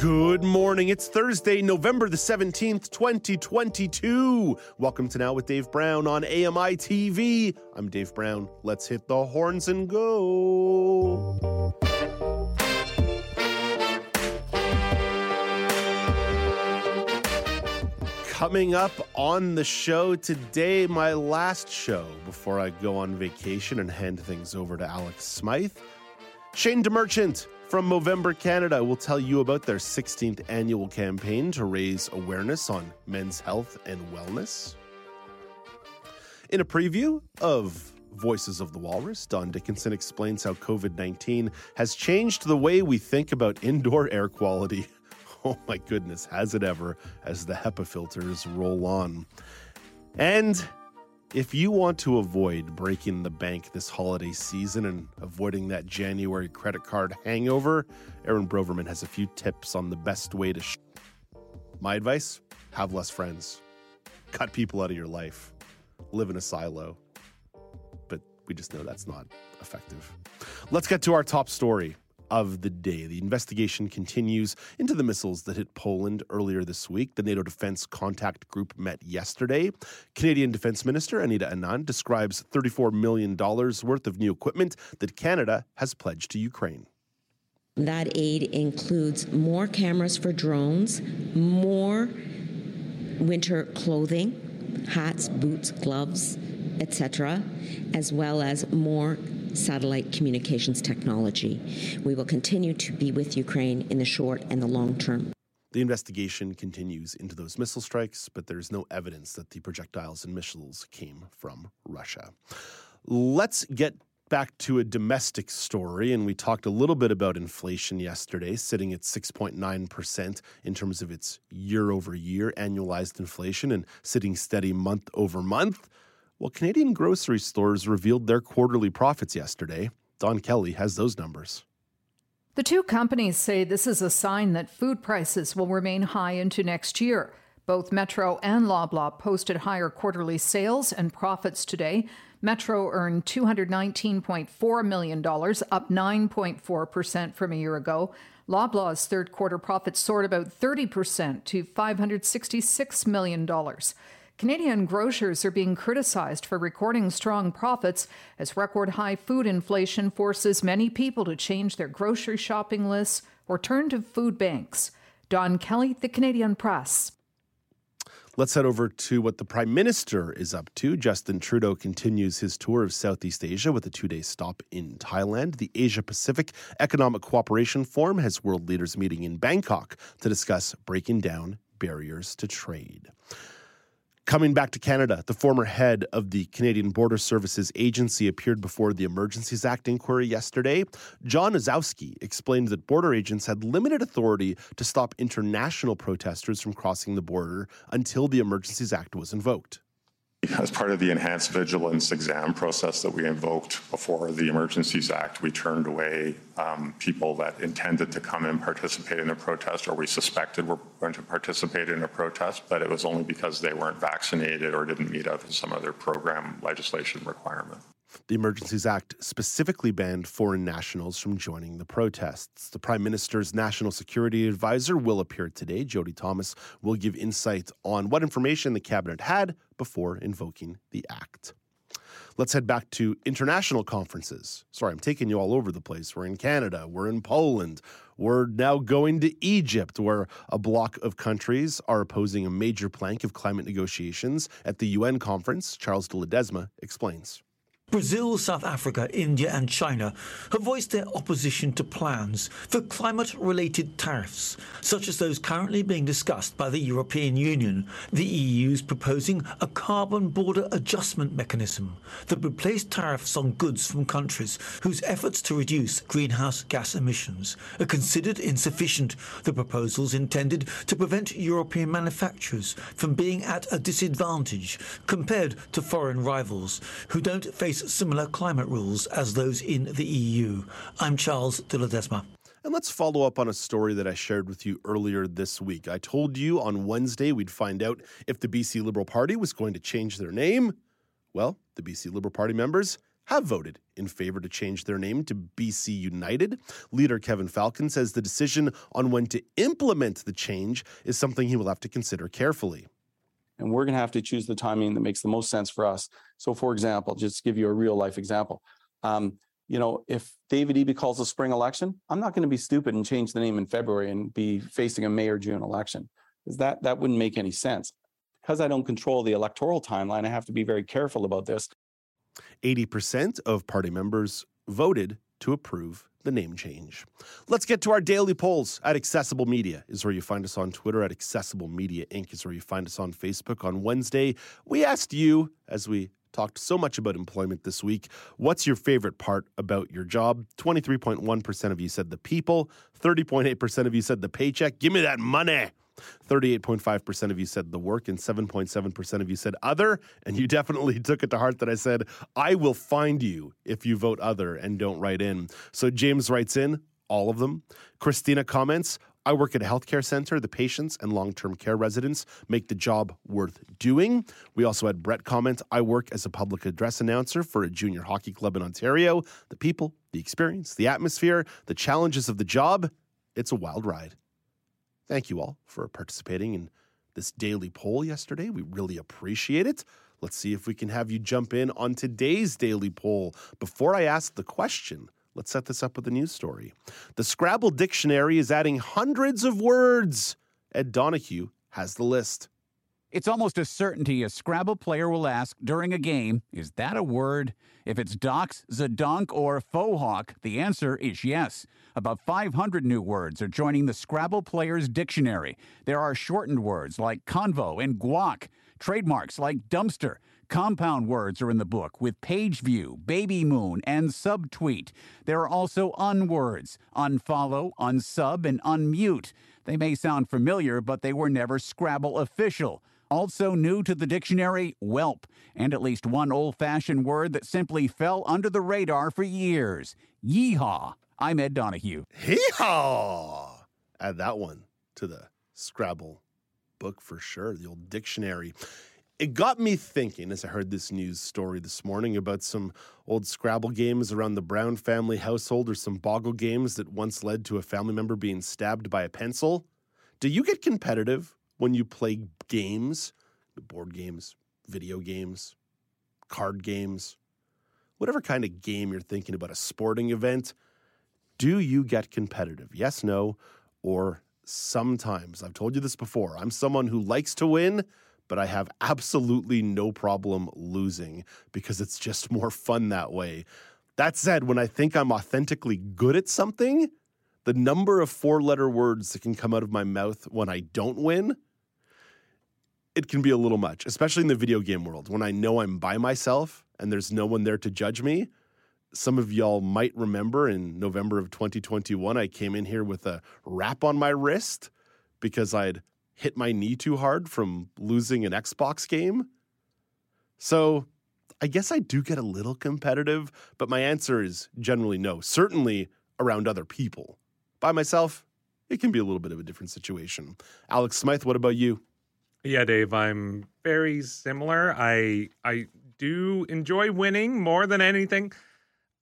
Good morning. It's Thursday, November the 17th, 2022. Welcome to Now with Dave Brown on AMI TV. I'm Dave Brown. Let's hit the horns and go. Coming up on the show today, my last show before I go on vacation and hand things over to Alex Smythe. Shane DeMerchant from Movember Canada will tell you about their 16th annual campaign to raise awareness on men's health and wellness. In a preview of Voices of the Walrus, Don Dickinson explains how COVID 19 has changed the way we think about indoor air quality. Oh my goodness, has it ever, as the HEPA filters roll on. And if you want to avoid breaking the bank this holiday season and avoiding that January credit card hangover, Aaron Broverman has a few tips on the best way to. Sh- My advice have less friends, cut people out of your life, live in a silo. But we just know that's not effective. Let's get to our top story of the day. The investigation continues into the missiles that hit Poland earlier this week. The NATO Defense Contact Group met yesterday. Canadian Defense Minister Anita Anand describes $34 million worth of new equipment that Canada has pledged to Ukraine. That aid includes more cameras for drones, more winter clothing, hats, boots, gloves, etc., as well as more satellite communications technology. We will continue to be with Ukraine in the short and the long term. The investigation continues into those missile strikes, but there's no evidence that the projectiles and missiles came from Russia. Let's get back to a domestic story, and we talked a little bit about inflation yesterday, sitting at 6.9% in terms of its year over year annualized inflation and sitting steady month over month. Well, Canadian grocery stores revealed their quarterly profits yesterday. Don Kelly has those numbers. The two companies say this is a sign that food prices will remain high into next year. Both Metro and Loblaw posted higher quarterly sales and profits today. Metro earned $219.4 million, up 9.4% from a year ago. Loblaw's third quarter profits soared about 30% to $566 million. Canadian grocers are being criticized for recording strong profits as record high food inflation forces many people to change their grocery shopping lists or turn to food banks. Don Kelly, The Canadian Press. Let's head over to what the Prime Minister is up to. Justin Trudeau continues his tour of Southeast Asia with a two day stop in Thailand. The Asia Pacific Economic Cooperation Forum has world leaders meeting in Bangkok to discuss breaking down barriers to trade. Coming back to Canada, the former head of the Canadian Border Services Agency appeared before the Emergencies Act inquiry yesterday. John Ossowski explained that border agents had limited authority to stop international protesters from crossing the border until the Emergencies Act was invoked. As part of the enhanced vigilance exam process that we invoked before the Emergencies Act, we turned away um, people that intended to come and participate in a protest or we suspected were going to participate in a protest, but it was only because they weren't vaccinated or didn't meet up with some other program legislation requirement. The Emergencies Act specifically banned foreign nationals from joining the protests. The Prime Minister's National Security Advisor will appear today. Jody Thomas will give insight on what information the cabinet had before invoking the act. Let's head back to international conferences. Sorry, I'm taking you all over the place. We're in Canada, we're in Poland, we're now going to Egypt, where a block of countries are opposing a major plank of climate negotiations at the UN conference. Charles de Ledesma explains. Brazil, South Africa, India, and China have voiced their opposition to plans for climate related tariffs, such as those currently being discussed by the European Union. The EU is proposing a carbon border adjustment mechanism that would place tariffs on goods from countries whose efforts to reduce greenhouse gas emissions are considered insufficient. The proposal is intended to prevent European manufacturers from being at a disadvantage compared to foreign rivals who don't face similar climate rules as those in the EU. I'm Charles de. And let's follow up on a story that I shared with you earlier this week. I told you on Wednesday we'd find out if the BC Liberal Party was going to change their name. Well, the BC Liberal Party members have voted in favor to change their name to BC United. Leader Kevin Falcon says the decision on when to implement the change is something he will have to consider carefully. And we're going to have to choose the timing that makes the most sense for us. So, for example, just give you a real life example, um, you know, if David Eby calls a spring election, I'm not going to be stupid and change the name in February and be facing a May or June election because that that wouldn't make any sense. Because I don't control the electoral timeline, I have to be very careful about this. 80% of party members voted to approve the name change. Let's get to our daily polls at Accessible Media is where you find us on Twitter at Accessible Media Inc. is where you find us on Facebook on Wednesday. We asked you as we talked so much about employment this week. What's your favorite part about your job? 23.1% of you said the people, 30.8% of you said the paycheck. Give me that money. 38.5% of you said the work, and 7.7% of you said other. And you definitely took it to heart that I said, I will find you if you vote other and don't write in. So James writes in, all of them. Christina comments, I work at a healthcare center. The patients and long term care residents make the job worth doing. We also had Brett comment I work as a public address announcer for a junior hockey club in Ontario. The people, the experience, the atmosphere, the challenges of the job, it's a wild ride. Thank you all for participating in this daily poll yesterday. We really appreciate it. Let's see if we can have you jump in on today's daily poll. Before I ask the question, Let's set this up with a news story. The Scrabble dictionary is adding hundreds of words. Ed Donahue has the list. It's almost a certainty a Scrabble player will ask during a game, is that a word? If it's dox, zadonk, or faux hawk, the answer is yes. About 500 new words are joining the Scrabble player's dictionary. There are shortened words like convo and guac, trademarks like dumpster, Compound words are in the book with page view, baby moon, and subtweet. There are also unwords unfollow, unsub, and unmute. They may sound familiar, but they were never Scrabble official. Also new to the dictionary, whelp, and at least one old fashioned word that simply fell under the radar for years yeehaw. I'm Ed Donahue. Yeehaw! Add that one to the Scrabble book for sure, the old dictionary it got me thinking as I heard this news story this morning about some old Scrabble games around the Brown family household or some boggle games that once led to a family member being stabbed by a pencil. Do you get competitive when you play games, board games, video games, card games, whatever kind of game you're thinking about, a sporting event? Do you get competitive? Yes, no, or sometimes. I've told you this before. I'm someone who likes to win but I have absolutely no problem losing because it's just more fun that way. That said, when I think I'm authentically good at something, the number of four letter words that can come out of my mouth when I don't win, it can be a little much, especially in the video game world. When I know I'm by myself and there's no one there to judge me, some of y'all might remember in November of 2021, I came in here with a wrap on my wrist because I'd hit my knee too hard from losing an Xbox game. So I guess I do get a little competitive, but my answer is generally no, certainly around other people. By myself, it can be a little bit of a different situation. Alex Smythe, what about you? Yeah, Dave, I'm very similar. I I do enjoy winning more than anything.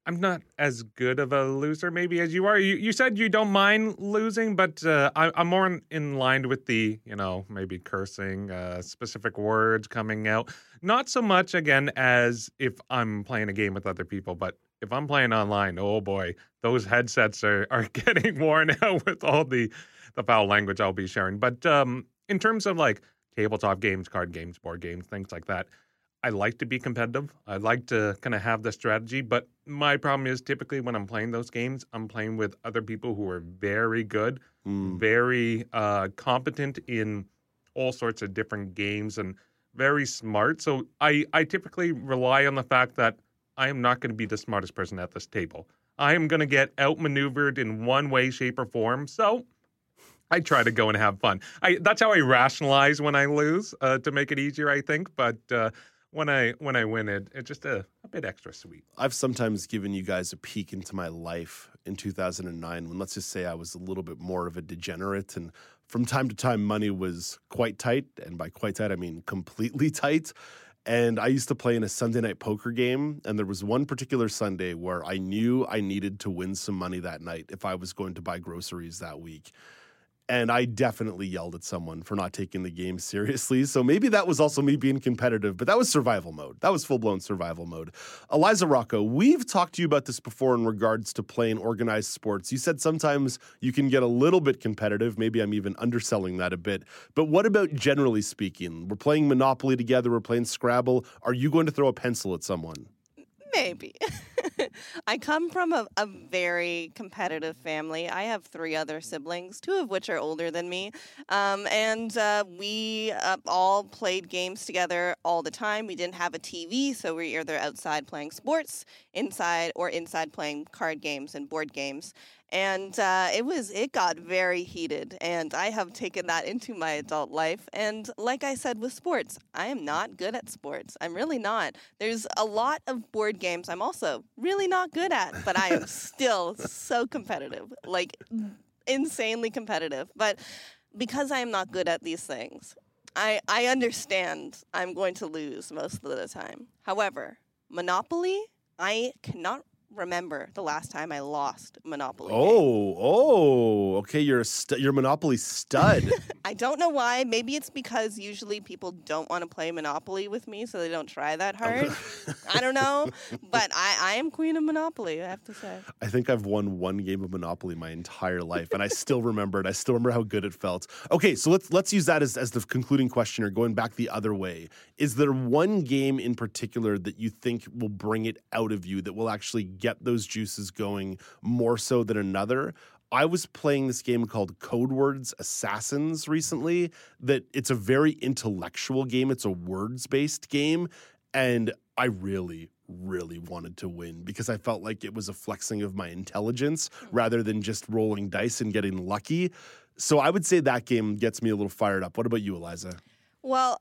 I'm not as good of a loser, maybe as you are. You, you said you don't mind losing, but uh, I, am more in, in, line with the, you know, maybe cursing, uh, specific words coming out. Not so much again as if I'm playing a game with other people, but if I'm playing online, oh boy, those headsets are, are getting worn out with all the the foul language I'll be sharing. But um, in terms of like tabletop games, card games, board games, things like that. I like to be competitive. I like to kind of have the strategy, but my problem is typically when I'm playing those games, I'm playing with other people who are very good, mm. very uh, competent in all sorts of different games and very smart. So I, I typically rely on the fact that I am not going to be the smartest person at this table. I am going to get outmaneuvered in one way, shape, or form. So I try to go and have fun. I, that's how I rationalize when I lose uh, to make it easier, I think. But uh, when I when I win it, it's just a, a bit extra sweet. I've sometimes given you guys a peek into my life in 2009 when let's just say I was a little bit more of a degenerate and from time to time money was quite tight and by quite tight I mean completely tight and I used to play in a Sunday night poker game and there was one particular Sunday where I knew I needed to win some money that night if I was going to buy groceries that week and I definitely yelled at someone for not taking the game seriously. So maybe that was also me being competitive, but that was survival mode. That was full blown survival mode. Eliza Rocco, we've talked to you about this before in regards to playing organized sports. You said sometimes you can get a little bit competitive. Maybe I'm even underselling that a bit. But what about generally speaking? We're playing Monopoly together, we're playing Scrabble. Are you going to throw a pencil at someone? Maybe. I come from a, a, very competitive family. I have three other siblings, two of which are older than me. Um, and uh, we uh, all played games together all the time. We didn't have a TV, so we were either outside playing sports, inside, or inside playing card games and board games and uh, it was it got very heated and i have taken that into my adult life and like i said with sports i am not good at sports i'm really not. There's a lot of board games i'm also really not good at but i am still so competitive like insanely competitive but because i am not good at these things i i understand i'm going to lose most of the time. However monopoly i cannot remember the last time I lost Monopoly. Oh, game. oh, okay. You're a st- you're a Monopoly stud. I don't know why. Maybe it's because usually people don't want to play Monopoly with me, so they don't try that oh, hard. I don't know, but I, I am queen of Monopoly. I have to say. I think I've won one game of Monopoly my entire life, and I still remember it. I still remember how good it felt. Okay, so let's let's use that as as the concluding question, or going back the other way. Is there one game in particular that you think will bring it out of you that will actually get those juices going more so than another. I was playing this game called Code Words Assassins recently that it's a very intellectual game. It's a words based game. And I really, really wanted to win because I felt like it was a flexing of my intelligence rather than just rolling dice and getting lucky. So I would say that game gets me a little fired up. What about you, Eliza? Well,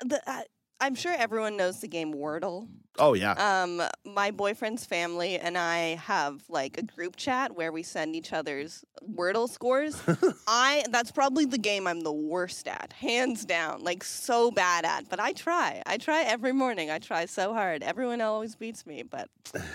the, uh, I'm sure everyone knows the game Wordle. Oh yeah. Um, my boyfriend's family and I have like a group chat where we send each other's Wordle scores. I that's probably the game I'm the worst at, hands down. Like so bad at, but I try. I try every morning. I try so hard. Everyone always beats me, but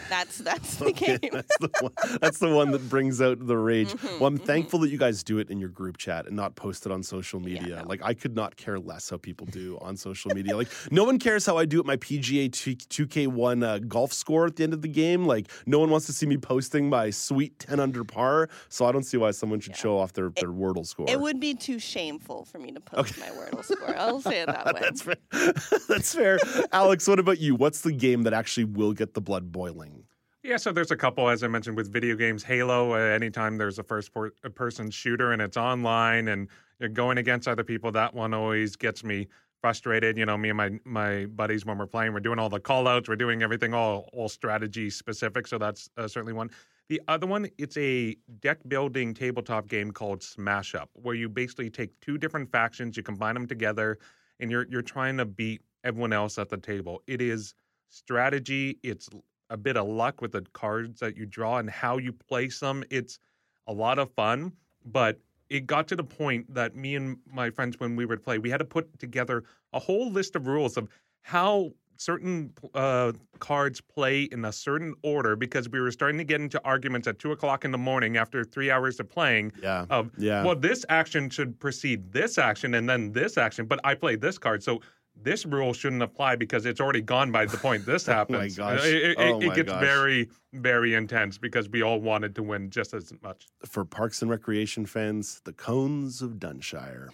that's that's the okay, game. that's, the one, that's the one that brings out the rage. Mm-hmm, well, I'm mm-hmm. thankful that you guys do it in your group chat and not post it on social media. Yeah, no. Like I could not care less how people do on social media. like no one cares how I do at my PGA 2 2K1 uh, golf score at the end of the game. Like, no one wants to see me posting my sweet 10 under par. So I don't see why someone should yeah. show off their, their Wordle score. It would be too shameful for me to post okay. my Wordle score. I'll say it that way. That's fair. That's fair. Alex, what about you? What's the game that actually will get the blood boiling? Yeah, so there's a couple, as I mentioned, with video games. Halo, uh, anytime there's a first por- a person shooter and it's online and you're going against other people, that one always gets me frustrated. You know, me and my my buddies when we're playing, we're doing all the call outs, we're doing everything all all strategy specific. So that's uh, certainly one. The other one, it's a deck building tabletop game called Smash Up, where you basically take two different factions, you combine them together, and you're you're trying to beat everyone else at the table. It is strategy. It's a bit of luck with the cards that you draw and how you place them. It's a lot of fun, but it got to the point that me and my friends, when we would play, we had to put together a whole list of rules of how certain uh, cards play in a certain order because we were starting to get into arguments at two o'clock in the morning after three hours of playing. Yeah. Of yeah. well, this action should precede this action and then this action, but I played this card, so this rule shouldn't apply because it's already gone by the point this happens. oh my gosh. Uh, it, it, oh it my gets gosh. very, very intense because we all wanted to win just as much. For Parks and Recreation fans, the Cones of Dunshire.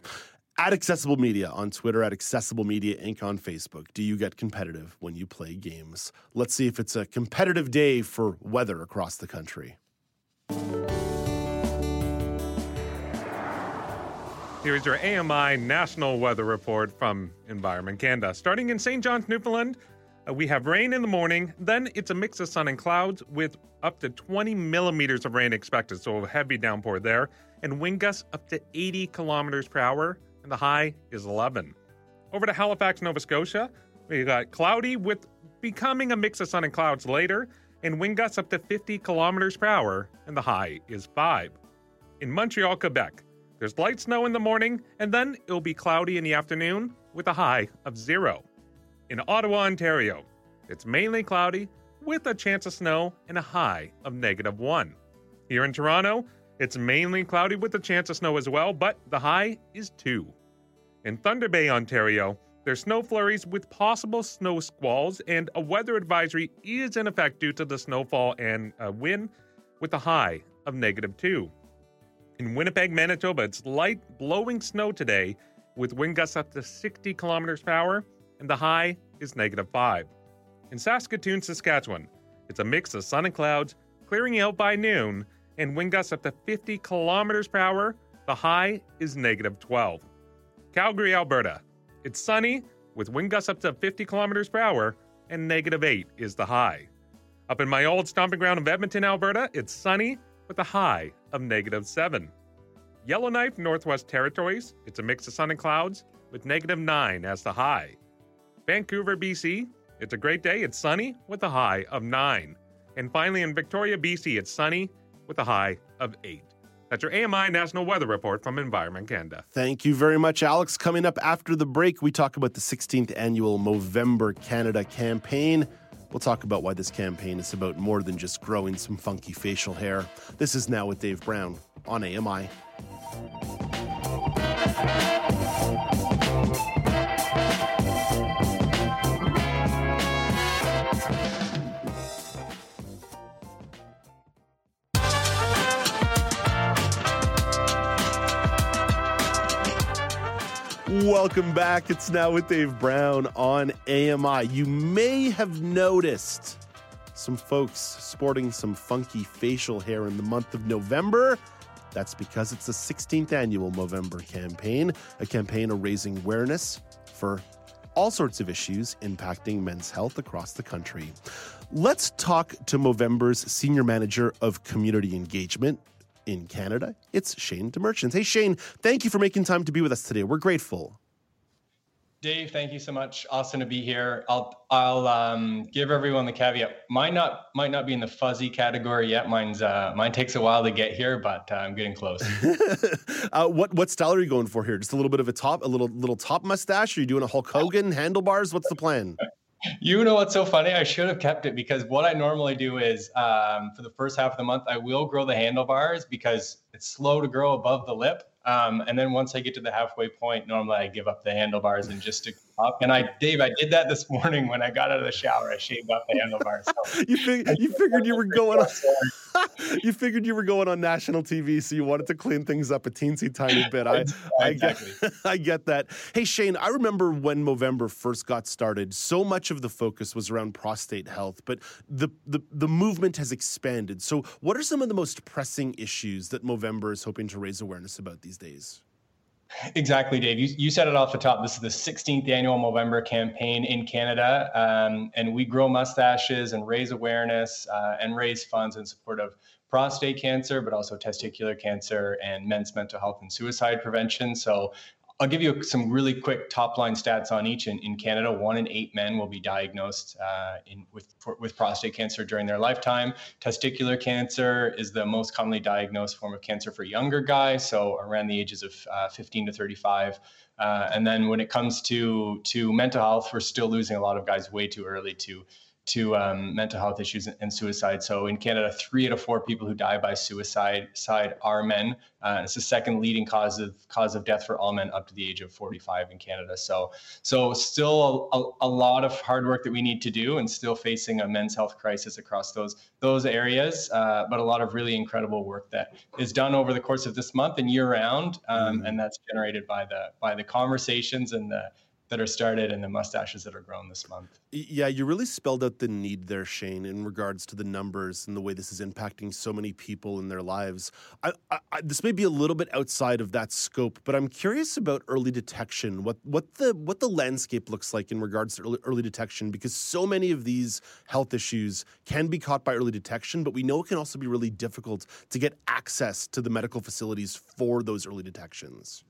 At Accessible Media on Twitter, at Accessible Media Inc. on Facebook. Do you get competitive when you play games? Let's see if it's a competitive day for weather across the country. Here's your AMI National Weather Report from Environment Canada. Starting in St. John's, Newfoundland, uh, we have rain in the morning. Then it's a mix of sun and clouds with up to 20 millimeters of rain expected, so a heavy downpour there. And wind gusts up to 80 kilometers per hour, and the high is 11. Over to Halifax, Nova Scotia, we got cloudy with becoming a mix of sun and clouds later, and wind gusts up to 50 kilometers per hour, and the high is 5. In Montreal, Quebec, there's light snow in the morning, and then it'll be cloudy in the afternoon with a high of 0. In Ottawa, Ontario, it's mainly cloudy with a chance of snow and a high of negative 1. Here in Toronto, it's mainly cloudy with a chance of snow as well, but the high is 2. In Thunder Bay, Ontario, there's snow flurries with possible snow squalls, and a weather advisory is in effect due to the snowfall and uh, wind with a high of negative 2. In Winnipeg, Manitoba, it's light blowing snow today with wind gusts up to 60 kilometers per hour, and the high is negative 5. In Saskatoon, Saskatchewan, it's a mix of sun and clouds, clearing out by noon, and wind gusts up to 50 kilometers per hour. The high is negative 12. Calgary, Alberta, it's sunny with wind gusts up to 50 kilometers per hour, and negative 8 is the high. Up in my old stomping ground of Edmonton, Alberta, it's sunny with a high of negative 7. Yellowknife, Northwest Territories, it's a mix of sun and clouds with negative 9 as the high. Vancouver, BC, it's a great day. It's sunny with a high of 9. And finally, in Victoria, BC, it's sunny with a high of 8. That's your AMI National Weather Report from Environment Canada. Thank you very much, Alex. Coming up after the break, we talk about the 16th annual Movember Canada campaign. We'll talk about why this campaign is about more than just growing some funky facial hair. This is Now with Dave Brown on AMI. Welcome back. It's now with Dave Brown on AMI. You may have noticed some folks sporting some funky facial hair in the month of November. That's because it's the 16th annual Movember campaign, a campaign of raising awareness for all sorts of issues impacting men's health across the country. Let's talk to Movember's Senior Manager of Community Engagement, in Canada. It's Shane DeMerchant. Hey, Shane, thank you for making time to be with us today. We're grateful. Dave, thank you so much. Awesome to be here. I'll I'll um, give everyone the caveat. Mine not might not be in the fuzzy category yet. Mine's uh, mine takes a while to get here, but uh, I'm getting close. uh, what what style are you going for here? Just a little bit of a top, a little little top mustache. Are you doing a Hulk Hogan handlebars? What's the plan? You know what's so funny? I should have kept it because what I normally do is um, for the first half of the month, I will grow the handlebars because it's slow to grow above the lip. Um, and then once I get to the halfway point, normally I give up the handlebars and just stick up. And I, Dave, I did that this morning when I got out of the shower. I shaved off the handlebars. So you, fig- you figured you were going on. you figured you were going on national TV, so you wanted to clean things up a teensy tiny bit. I, I get, I get that. Hey Shane, I remember when Movember first got started. So much of the focus was around prostate health, but the the the movement has expanded. So, what are some of the most pressing issues that Movember is hoping to raise awareness about these days? Exactly, Dave. You, you said it off the top. This is the 16th annual Movember campaign in Canada, um, and we grow mustaches and raise awareness uh, and raise funds in support of prostate cancer, but also testicular cancer and men's mental health and suicide prevention. So I'll give you some really quick top line stats on each. In, in Canada, one in eight men will be diagnosed uh, in, with, for, with prostate cancer during their lifetime. Testicular cancer is the most commonly diagnosed form of cancer for younger guys, so around the ages of uh, 15 to 35. Uh, and then when it comes to to mental health, we're still losing a lot of guys way too early to to um, mental health issues and suicide. So in Canada, three out of four people who die by suicide side are men. Uh, it's the second leading cause of cause of death for all men up to the age of 45 in Canada. So so still a, a lot of hard work that we need to do, and still facing a men's health crisis across those those areas. Uh, but a lot of really incredible work that is done over the course of this month and year round, um, mm. and that's generated by the by the conversations and the that are started and the mustaches that are grown this month. Yeah, you really spelled out the need there, Shane, in regards to the numbers and the way this is impacting so many people in their lives. I, I, I, this may be a little bit outside of that scope, but I'm curious about early detection. What what the what the landscape looks like in regards to early, early detection, because so many of these health issues can be caught by early detection, but we know it can also be really difficult to get access to the medical facilities for those early detections.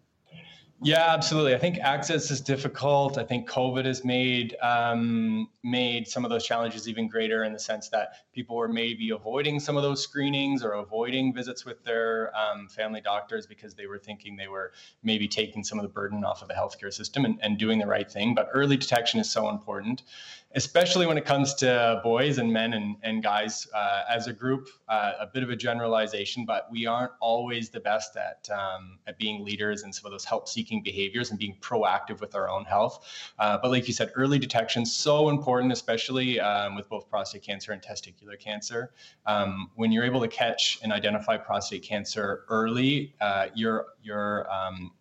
Yeah, absolutely. I think access is difficult. I think COVID has made um, made some of those challenges even greater in the sense that people were maybe avoiding some of those screenings or avoiding visits with their um, family doctors because they were thinking they were maybe taking some of the burden off of the healthcare system and, and doing the right thing. But early detection is so important especially when it comes to boys and men and, and guys uh, as a group, uh, a bit of a generalization, but we aren't always the best at, um, at being leaders and some of those help seeking behaviors and being proactive with our own health. Uh, but like you said, early detection so important, especially um, with both prostate cancer and testicular cancer. Um, when you're able to catch and identify prostate cancer early, uh, your, your um,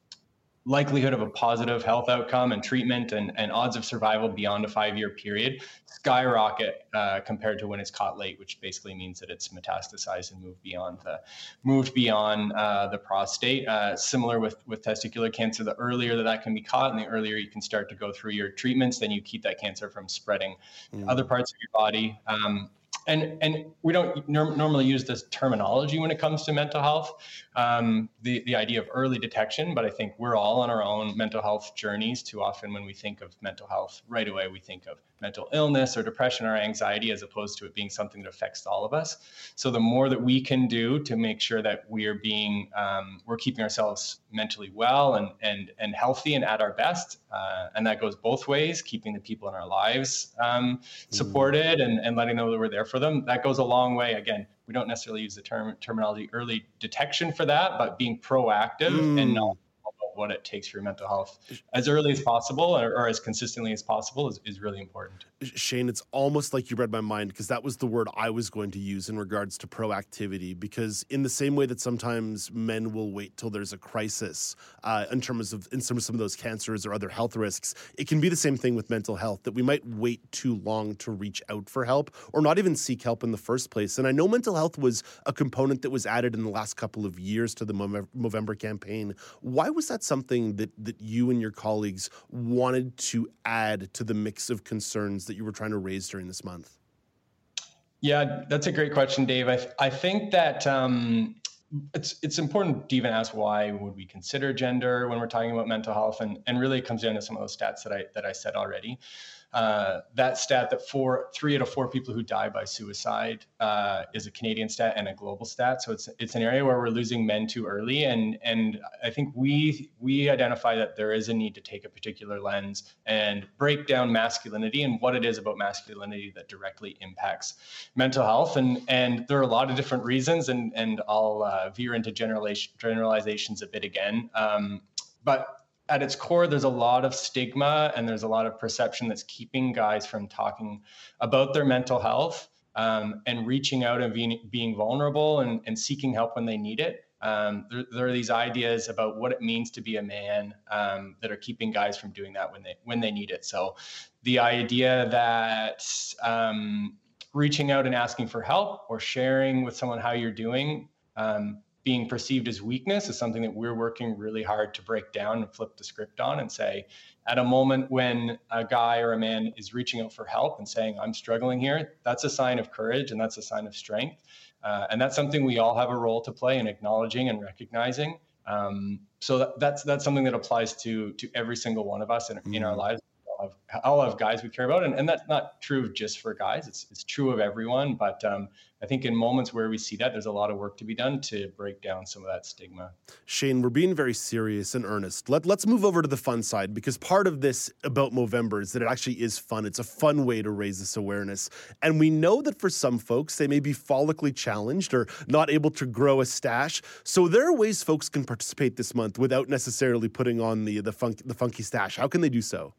likelihood of a positive health outcome and treatment and, and odds of survival beyond a five year period skyrocket uh, compared to when it's caught late, which basically means that it's metastasized and moved beyond the moved beyond uh, the prostate. Uh, similar with with testicular cancer, the earlier that that can be caught and the earlier you can start to go through your treatments, then you keep that cancer from spreading mm. other parts of your body. Um, and and we don't normally use this terminology when it comes to mental health um, the the idea of early detection but i think we're all on our own mental health journeys too often when we think of mental health right away we think of mental illness or depression or anxiety as opposed to it being something that affects all of us so the more that we can do to make sure that we're being um, we're keeping ourselves mentally well and and and healthy and at our best uh, and that goes both ways keeping the people in our lives um, mm-hmm. supported and, and letting them know that we're there for them that goes a long way again we don't necessarily use the term terminology early detection for that but being proactive mm. and not what it takes for your mental health as early as possible or, or as consistently as possible is, is really important. Shane, it's almost like you read my mind because that was the word I was going to use in regards to proactivity. Because in the same way that sometimes men will wait till there's a crisis uh, in terms of in some of some of those cancers or other health risks, it can be the same thing with mental health that we might wait too long to reach out for help or not even seek help in the first place. And I know mental health was a component that was added in the last couple of years to the Movember campaign. Why was that something that that you and your colleagues wanted to add to the mix of concerns that you were trying to raise during this month? Yeah, that's a great question, Dave. I, I think that um, it's it's important to even ask why would we consider gender when we're talking about mental health, and and really it comes down to some of those stats that I that I said already uh, that stat that four, three out of four people who die by suicide uh, is a Canadian stat and a global stat. So it's it's an area where we're losing men too early, and and I think we we identify that there is a need to take a particular lens and break down masculinity and what it is about masculinity that directly impacts mental health. And and there are a lot of different reasons, and and I'll uh, veer into generalizations a bit again. Um, but at its core, there's a lot of stigma and there's a lot of perception that's keeping guys from talking about their mental health um, and reaching out and being, being vulnerable and, and seeking help when they need it. Um, there, there, are these ideas about what it means to be a man um, that are keeping guys from doing that when they when they need it. So, the idea that um, reaching out and asking for help or sharing with someone how you're doing um, being perceived as weakness is something that we're working really hard to break down and flip the script on and say, at a moment when a guy or a man is reaching out for help and saying, I'm struggling here, that's a sign of courage and that's a sign of strength. Uh, and that's something we all have a role to play in acknowledging and recognizing. Um, so that, that's that's something that applies to to every single one of us in, in our mm-hmm. lives. All have, all have guys we care about, and, and that's not true just for guys. It's it's true of everyone. But um, I think in moments where we see that, there's a lot of work to be done to break down some of that stigma. Shane, we're being very serious and earnest. Let, let's move over to the fun side because part of this about Movember is that it actually is fun. It's a fun way to raise this awareness. And we know that for some folks, they may be follically challenged or not able to grow a stash. So there are ways folks can participate this month without necessarily putting on the, the, the funky stash. How can they do so?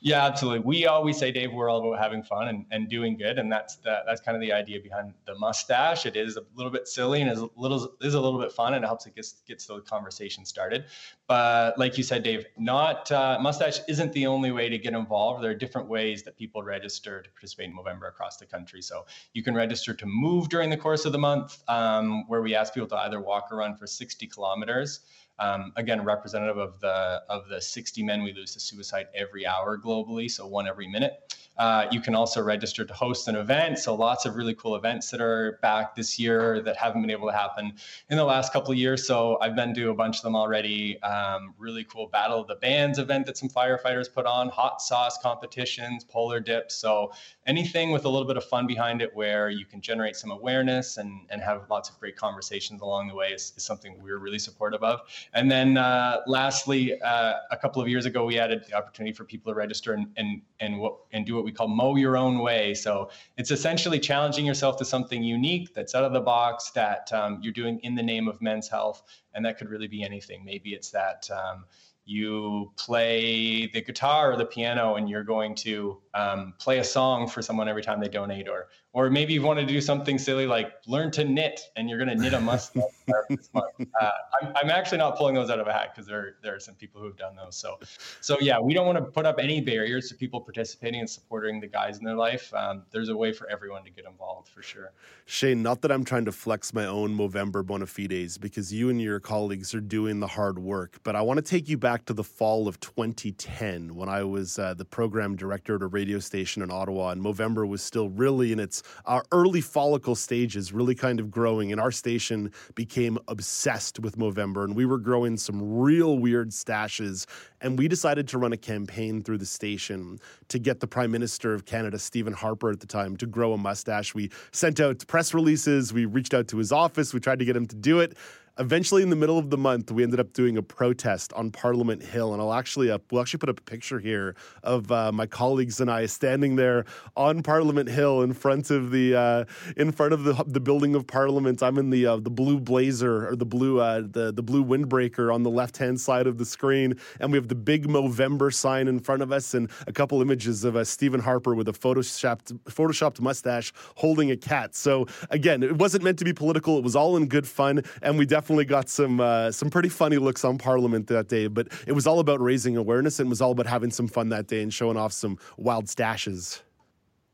Yeah, absolutely. We always say, Dave, we're all about having fun and, and doing good, and that's the, that's kind of the idea behind the mustache. It is a little bit silly and is a little is a little bit fun, and it helps it gets gets the conversation started. But like you said, Dave, not uh, mustache isn't the only way to get involved. There are different ways that people register to participate in Movember across the country. So you can register to move during the course of the month, um, where we ask people to either walk or run for 60 kilometers. Um, again, representative of the of the 60 men we lose to suicide every hour globally, so one every minute. Uh, you can also register to host an event. So lots of really cool events that are back this year that haven't been able to happen in the last couple of years. So I've been to a bunch of them already. Um, really cool Battle of the Bands event that some firefighters put on, hot sauce competitions, polar dips. So anything with a little bit of fun behind it where you can generate some awareness and, and have lots of great conversations along the way is, is something we're really supportive of. And then uh, lastly, uh, a couple of years ago, we added the opportunity for people to register and, and, and, what, and do what we call mow your own way. So it's essentially challenging yourself to something unique that's out of the box that um, you're doing in the name of men's health. And that could really be anything. Maybe it's that um, you play the guitar or the piano and you're going to um, play a song for someone every time they donate or or maybe you want to do something silly like learn to knit and you're going to knit a mustache. Uh, I'm, I'm, actually not pulling those out of a hat because there there are some people who have done those. So so yeah we don't want to put up any barriers to people participating and supporting the guys in their life. Um, there's a way for everyone to get involved for sure. Shane not that i'm trying to flex my own movember bona fides because you and your colleagues are doing the hard work but i want to take you back to the fall of 2010 when i was uh, the program director at a radio station in ottawa and movember was still really in its our early follicle stages really kind of growing, and our station became obsessed with Movember, and we were growing some real weird stashes. And we decided to run a campaign through the station to get the Prime Minister of Canada, Stephen Harper, at the time, to grow a mustache. We sent out press releases, we reached out to his office, we tried to get him to do it eventually in the middle of the month we ended up doing a protest on parliament hill and i'll actually up we'll actually put up a picture here of uh, my colleagues and i standing there on parliament hill in front of the uh, in front of the, the building of parliament. I'm in the uh, the blue blazer or the blue uh, the, the blue windbreaker on the left hand side of the screen and we have the big movember sign in front of us and a couple images of uh, stephen harper with a photoshopped photoshopped mustache holding a cat. So again it wasn't meant to be political. It was all in good fun and we definitely definitely got some uh, some pretty funny looks on Parliament that day. But it was all about raising awareness and was all about having some fun that day and showing off some wild stashes.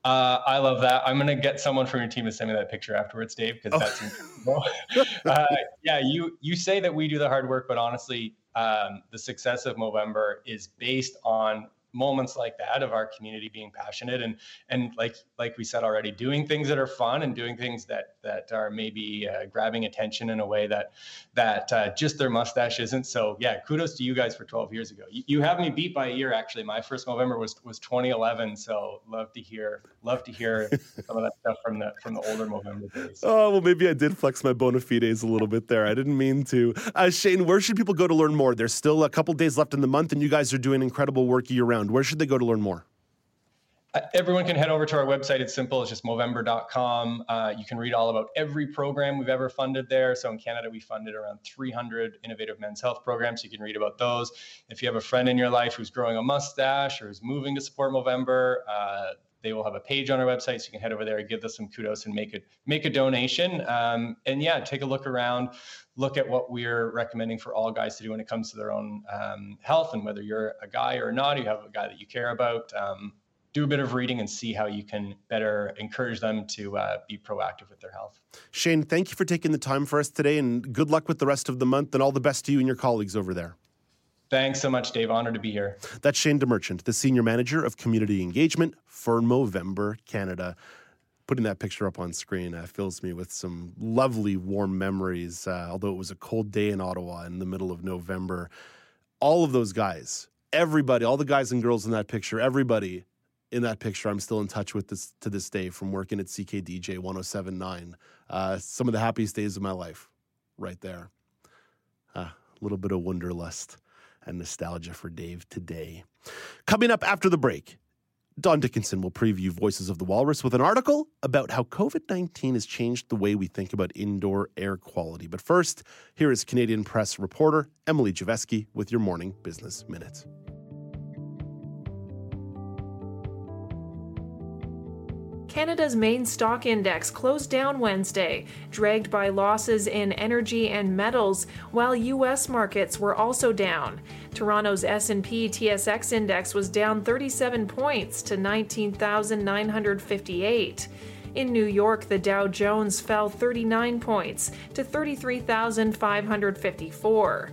Uh, I love that. I'm gonna get someone from your team to send me that picture afterwards, Dave, because oh. that's incredible. uh, yeah, you you say that we do the hard work, but honestly, um, the success of Movember is based on moments like that of our community being passionate and and like like we said already doing things that are fun and doing things that that are maybe uh, grabbing attention in a way that that uh, just their mustache isn't. So yeah kudos to you guys for 12 years ago. You, you have me beat by a year actually. My first Movember was was 2011 so love to hear love to hear some of that stuff from the from the older Movember days. Oh well maybe I did flex my bona fides a little bit there. I didn't mean to. Uh, Shane where should people go to learn more? There's still a couple days left in the month and you guys are doing incredible work year round where should they go to learn more? Uh, everyone can head over to our website. It's simple. It's just Movember.com. Uh, you can read all about every program we've ever funded there. So in Canada, we funded around 300 innovative men's health programs. You can read about those. If you have a friend in your life who's growing a mustache or is moving to support Movember, uh, they will have a page on our website, so you can head over there and give us some kudos and make it make a donation. Um, and yeah, take a look around look at what we're recommending for all guys to do when it comes to their own um, health and whether you're a guy or not, you have a guy that you care about. Um, do a bit of reading and see how you can better encourage them to uh, be proactive with their health. Shane, thank you for taking the time for us today and good luck with the rest of the month and all the best to you and your colleagues over there. Thanks so much, Dave. Honored to be here. That's Shane DeMerchant, the Senior Manager of Community Engagement for Movember Canada putting that picture up on screen uh, fills me with some lovely warm memories. Uh, although it was a cold day in Ottawa in the middle of November, all of those guys, everybody, all the guys and girls in that picture, everybody in that picture, I'm still in touch with this to this day from working at CKDJ 1079. Uh, some of the happiest days of my life, right there. A little bit of wonderlust and nostalgia for Dave today. Coming up after the break, Don Dickinson will preview Voices of the Walrus with an article about how COVID 19 has changed the way we think about indoor air quality. But first, here is Canadian Press reporter Emily Javeski with your morning business minute. Canada's main stock index closed down Wednesday, dragged by losses in energy and metals, while US markets were also down. Toronto's S&P TSX index was down 37 points to 19,958. In New York, the Dow Jones fell 39 points to 33,554.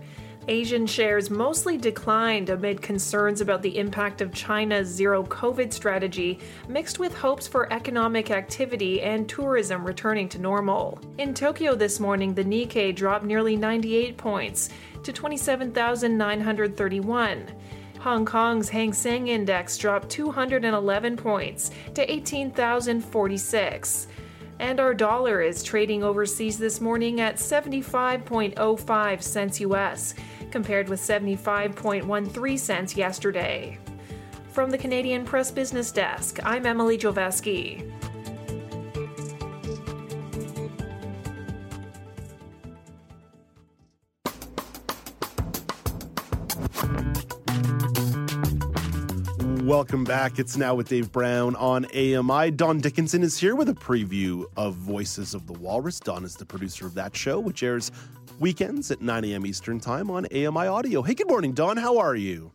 Asian shares mostly declined amid concerns about the impact of China's zero COVID strategy, mixed with hopes for economic activity and tourism returning to normal. In Tokyo this morning, the Nikkei dropped nearly 98 points to 27,931. Hong Kong's Hang Seng Index dropped 211 points to 18,046. And our dollar is trading overseas this morning at 75.05 cents US, compared with 75.13 cents yesterday. From the Canadian Press Business Desk, I'm Emily Joveski. Welcome back. It's now with Dave Brown on AMI. Don Dickinson is here with a preview of Voices of the Walrus. Don is the producer of that show, which airs weekends at 9 a.m. Eastern Time on AMI Audio. Hey, good morning, Don. How are you?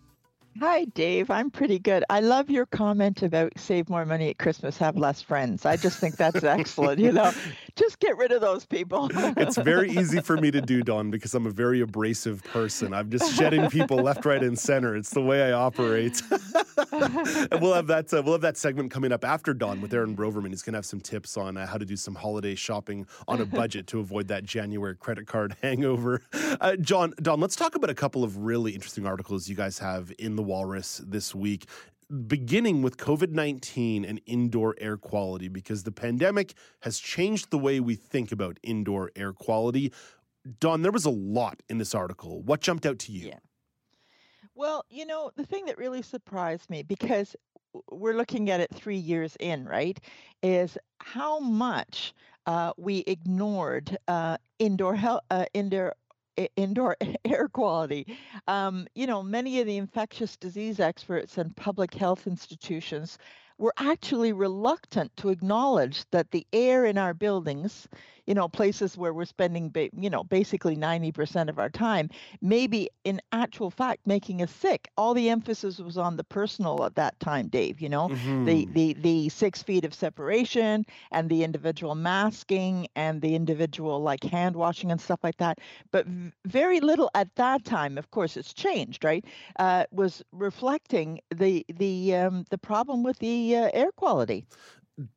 Hi, Dave. I'm pretty good. I love your comment about save more money at Christmas, have less friends. I just think that's excellent. You know, just get rid of those people. it's very easy for me to do, Don, because I'm a very abrasive person. I'm just shedding people left, right, and center. It's the way I operate. and we'll have that. Uh, we'll have that segment coming up after Don with Aaron Broverman. He's going to have some tips on uh, how to do some holiday shopping on a budget to avoid that January credit card hangover. Uh, John, Don, let's talk about a couple of really interesting articles you guys have in the Walrus this week beginning with COVID 19 and indoor air quality, because the pandemic has changed the way we think about indoor air quality. Don, there was a lot in this article. What jumped out to you? Yeah. Well, you know, the thing that really surprised me, because we're looking at it three years in, right, is how much uh, we ignored uh, indoor health, uh, indoor indoor air quality. Um, you know, many of the infectious disease experts and public health institutions were actually reluctant to acknowledge that the air in our buildings you know, places where we're spending, ba- you know, basically 90% of our time, maybe in actual fact making us sick. All the emphasis was on the personal at that time, Dave, you know, mm-hmm. the, the, the six feet of separation and the individual masking and the individual like hand washing and stuff like that. But v- very little at that time, of course, it's changed, right? Uh, was reflecting the, the, um, the problem with the uh, air quality.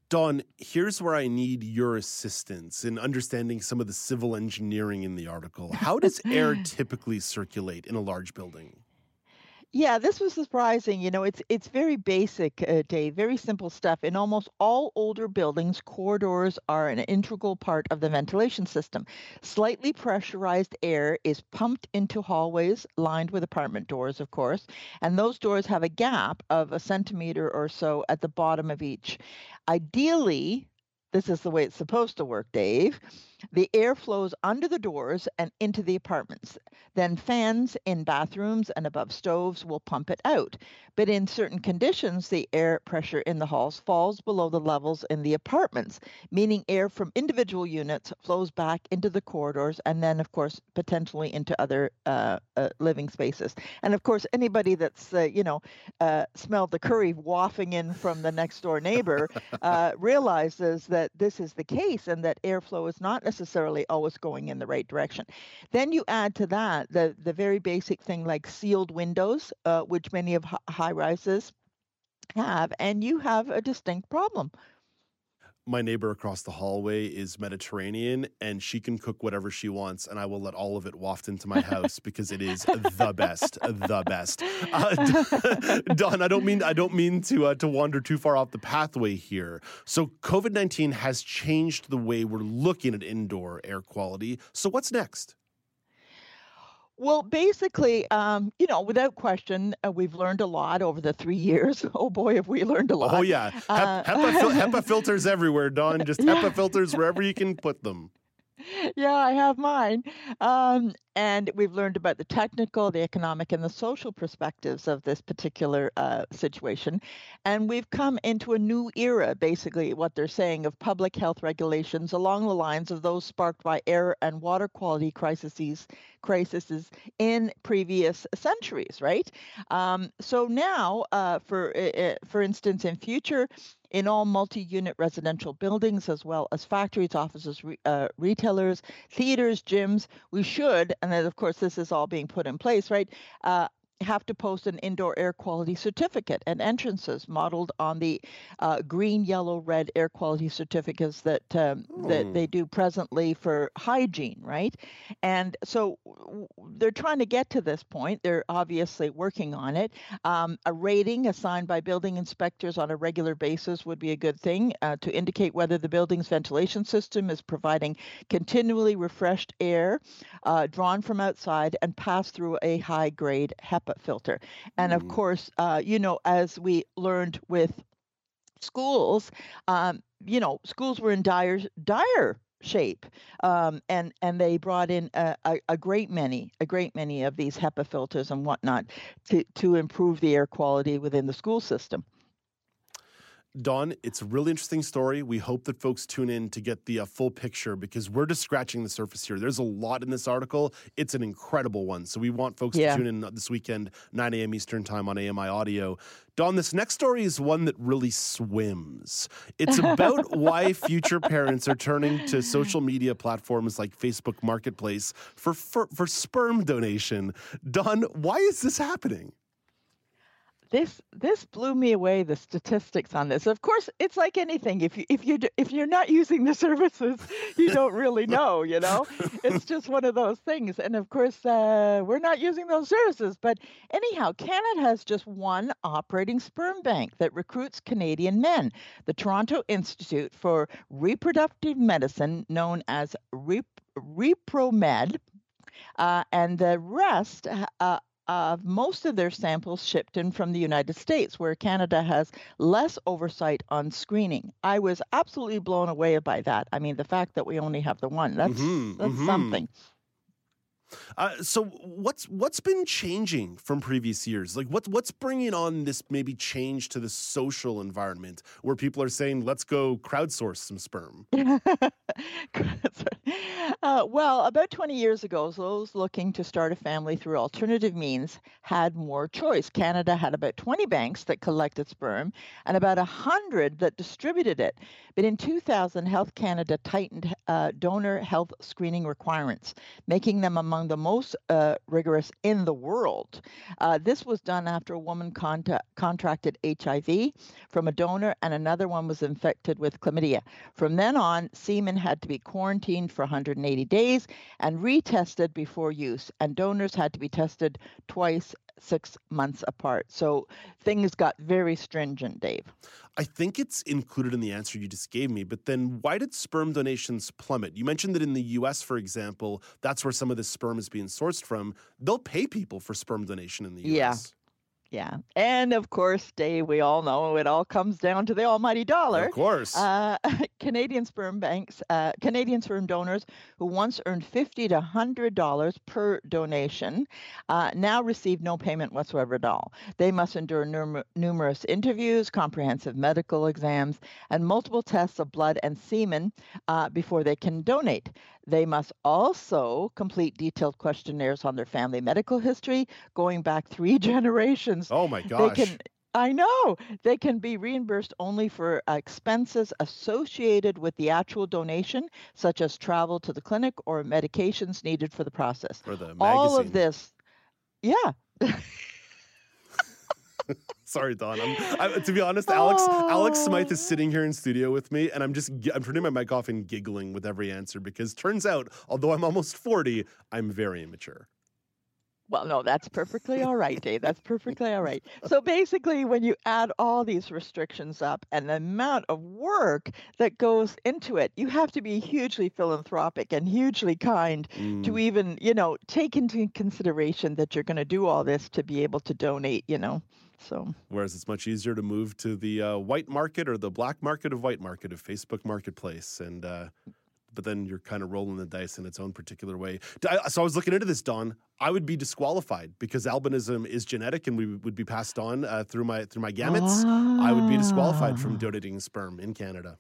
Don, here's where I need your assistance in understanding some of the civil engineering in the article. How does air typically circulate in a large building? Yeah, this was surprising. You know, it's it's very basic, uh, Dave. Very simple stuff. In almost all older buildings, corridors are an integral part of the ventilation system. Slightly pressurized air is pumped into hallways lined with apartment doors, of course, and those doors have a gap of a centimeter or so at the bottom of each. Ideally, this is the way it's supposed to work, Dave. The air flows under the doors and into the apartments. Then fans in bathrooms and above stoves will pump it out. But in certain conditions, the air pressure in the halls falls below the levels in the apartments, meaning air from individual units flows back into the corridors and then, of course, potentially into other uh, uh, living spaces. And of course, anybody that's, uh, you know, uh, smelled the curry wafting in from the next door neighbor uh, realizes that this is the case and that airflow is not necessarily always going in the right direction. Then you add to that the, the very basic thing like sealed windows, uh, which many of high rises have, and you have a distinct problem my neighbor across the hallway is Mediterranean and she can cook whatever she wants and I will let all of it waft into my house because it is the best, the best. Uh, Don, I don't mean I don't mean to uh, to wander too far off the pathway here. So COVID-19 has changed the way we're looking at indoor air quality. So what's next? Well, basically, um, you know, without question, uh, we've learned a lot over the three years. Oh boy, have we learned a lot! Oh yeah, uh, HEPA, fil- HEPA filters everywhere, Don. Just HEPA filters wherever you can put them yeah, I have mine. Um, and we've learned about the technical, the economic, and the social perspectives of this particular uh, situation. And we've come into a new era, basically, what they're saying of public health regulations along the lines of those sparked by air and water quality crises, crises in previous centuries, right? Um, so now, uh, for uh, for instance, in future in all multi-unit residential buildings as well as factories, offices, re- uh, retailers, theaters, gyms. We should, and then of course this is all being put in place, right? Uh, have to post an indoor air quality certificate and entrances modeled on the uh, green, yellow, red air quality certificates that um, that they do presently for hygiene, right? And so they're trying to get to this point. They're obviously working on it. Um, a rating assigned by building inspectors on a regular basis would be a good thing uh, to indicate whether the building's ventilation system is providing continually refreshed air uh, drawn from outside and passed through a high grade HEPA filter. And of course, uh, you know, as we learned with schools, um, you know, schools were in dire, dire shape um, and and they brought in a, a, a great many a great many of these HEPA filters and whatnot to to improve the air quality within the school system. Don, it's a really interesting story. We hope that folks tune in to get the uh, full picture because we're just scratching the surface here. There's a lot in this article. It's an incredible one. So we want folks Yeah. to tune in this weekend, 9 a.m. Eastern Time on AMI Audio. Don, this next story is one that really swims. It's about why future parents are turning to social media platforms like Facebook Marketplace for, for, for sperm donation. Don, why is this happening? This this blew me away the statistics on this. Of course it's like anything. If you if you if you're not using the services you don't really know you know? It's just one of those things. And of course uh, we're not using those services. But anyhow canada has just one operating sperm bank that recruits canadian men. The toronto institute for reproductive medicine known as Rep- repromed uh, and the rest uh, of most of their samples shipped in from the United States, where Canada has less oversight on screening. I was absolutely blown away by that. I mean, the fact that we only have the one, that's, Mhm, that's mhm. something. Uh, so what's what's been changing from previous years? Like what what's bringing on this maybe change to the social environment where people are saying let's go crowdsource some sperm? uh, well, about 20 years ago, those looking to start a family through alternative means had more choice. Canada had about 20 banks that collected sperm and about 100 that distributed it. But in 2000, Health Canada tightened uh, donor health screening requirements, making them among the most uh, rigorous in the world. Uh, this was done after a woman conta- contracted HIV from a donor and another one was infected with chlamydia. From then on, semen had to be quarantined for 180 days and retested before use, and donors had to be tested twice six months apart. So things got very stringent, Dave. I think it's included in the answer you just gave me, but then why did sperm donations plummet? You mentioned that in the US, for example, that's where some of the sperm is being sourced from. They'll pay people for sperm donation in the US. Yeah. Yeah. And of course, Dave, we all know it all comes down to the almighty dollar. Of course. Uh, Canadian sperm banks, uh, Canadian sperm donors who once earned 50 to $100 per donation uh, now receive no payment whatsoever at all. They must endure numer- numerous interviews, comprehensive medical exams, and multiple tests of blood and semen uh, before they can donate. They must also complete detailed questionnaires on their family medical history going back three generations. Oh my gosh. They can I know. They can be reimbursed only for expenses associated with the actual donation, such as travel to the clinic or medications needed for the process. For the All of this, yeah. Sorry, Don. I'm, I, to be honest, Alex Alex Smythe is sitting here in studio with me, and I'm just I'm turning my mic off and giggling with every answer because turns out, although I'm almost 40, I'm very immature. Well, no, that's perfectly all right, Dave. That's perfectly all right. So basically, when you add all these restrictions up and the amount of work that goes into it, you have to be hugely philanthropic and hugely kind to Mm. even, you know, take into consideration that you're going to do all this to be able to donate, you know. So, Whereas it's much easier to move to the uh, white market or the black market of white market of Facebook Marketplace, and uh, but then you're kind of rolling the dice in its own particular way. So I was looking into this, Don. I would be disqualified because albinism is genetic and we would be passed on uh, through my through my gametes. I would be disqualified from Ah. donating sperm in Canada.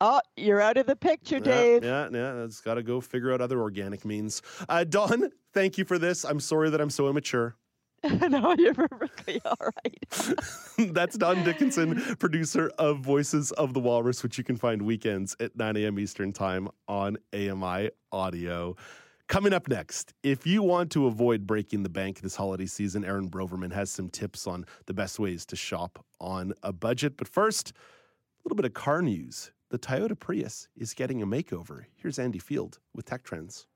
oh, you're out of the picture, Dave. Yeah, yeah, it's got to go figure out other organic means. Uh, Don, thank you for this. I'm sorry that I'm so immature. No, you're perfectly all right. That's Don Dickinson, producer of Voices of the Walrus, which you can find weekends at 9 a.m. Eastern Time on AMI Audio. Coming up next, if you want to avoid breaking the bank this holiday season, Aaron Broverman has some tips on the best ways to shop on a budget. But first, a little bit of car news. The Toyota Prius is getting a makeover. Here's Andy Field with Tech Trends.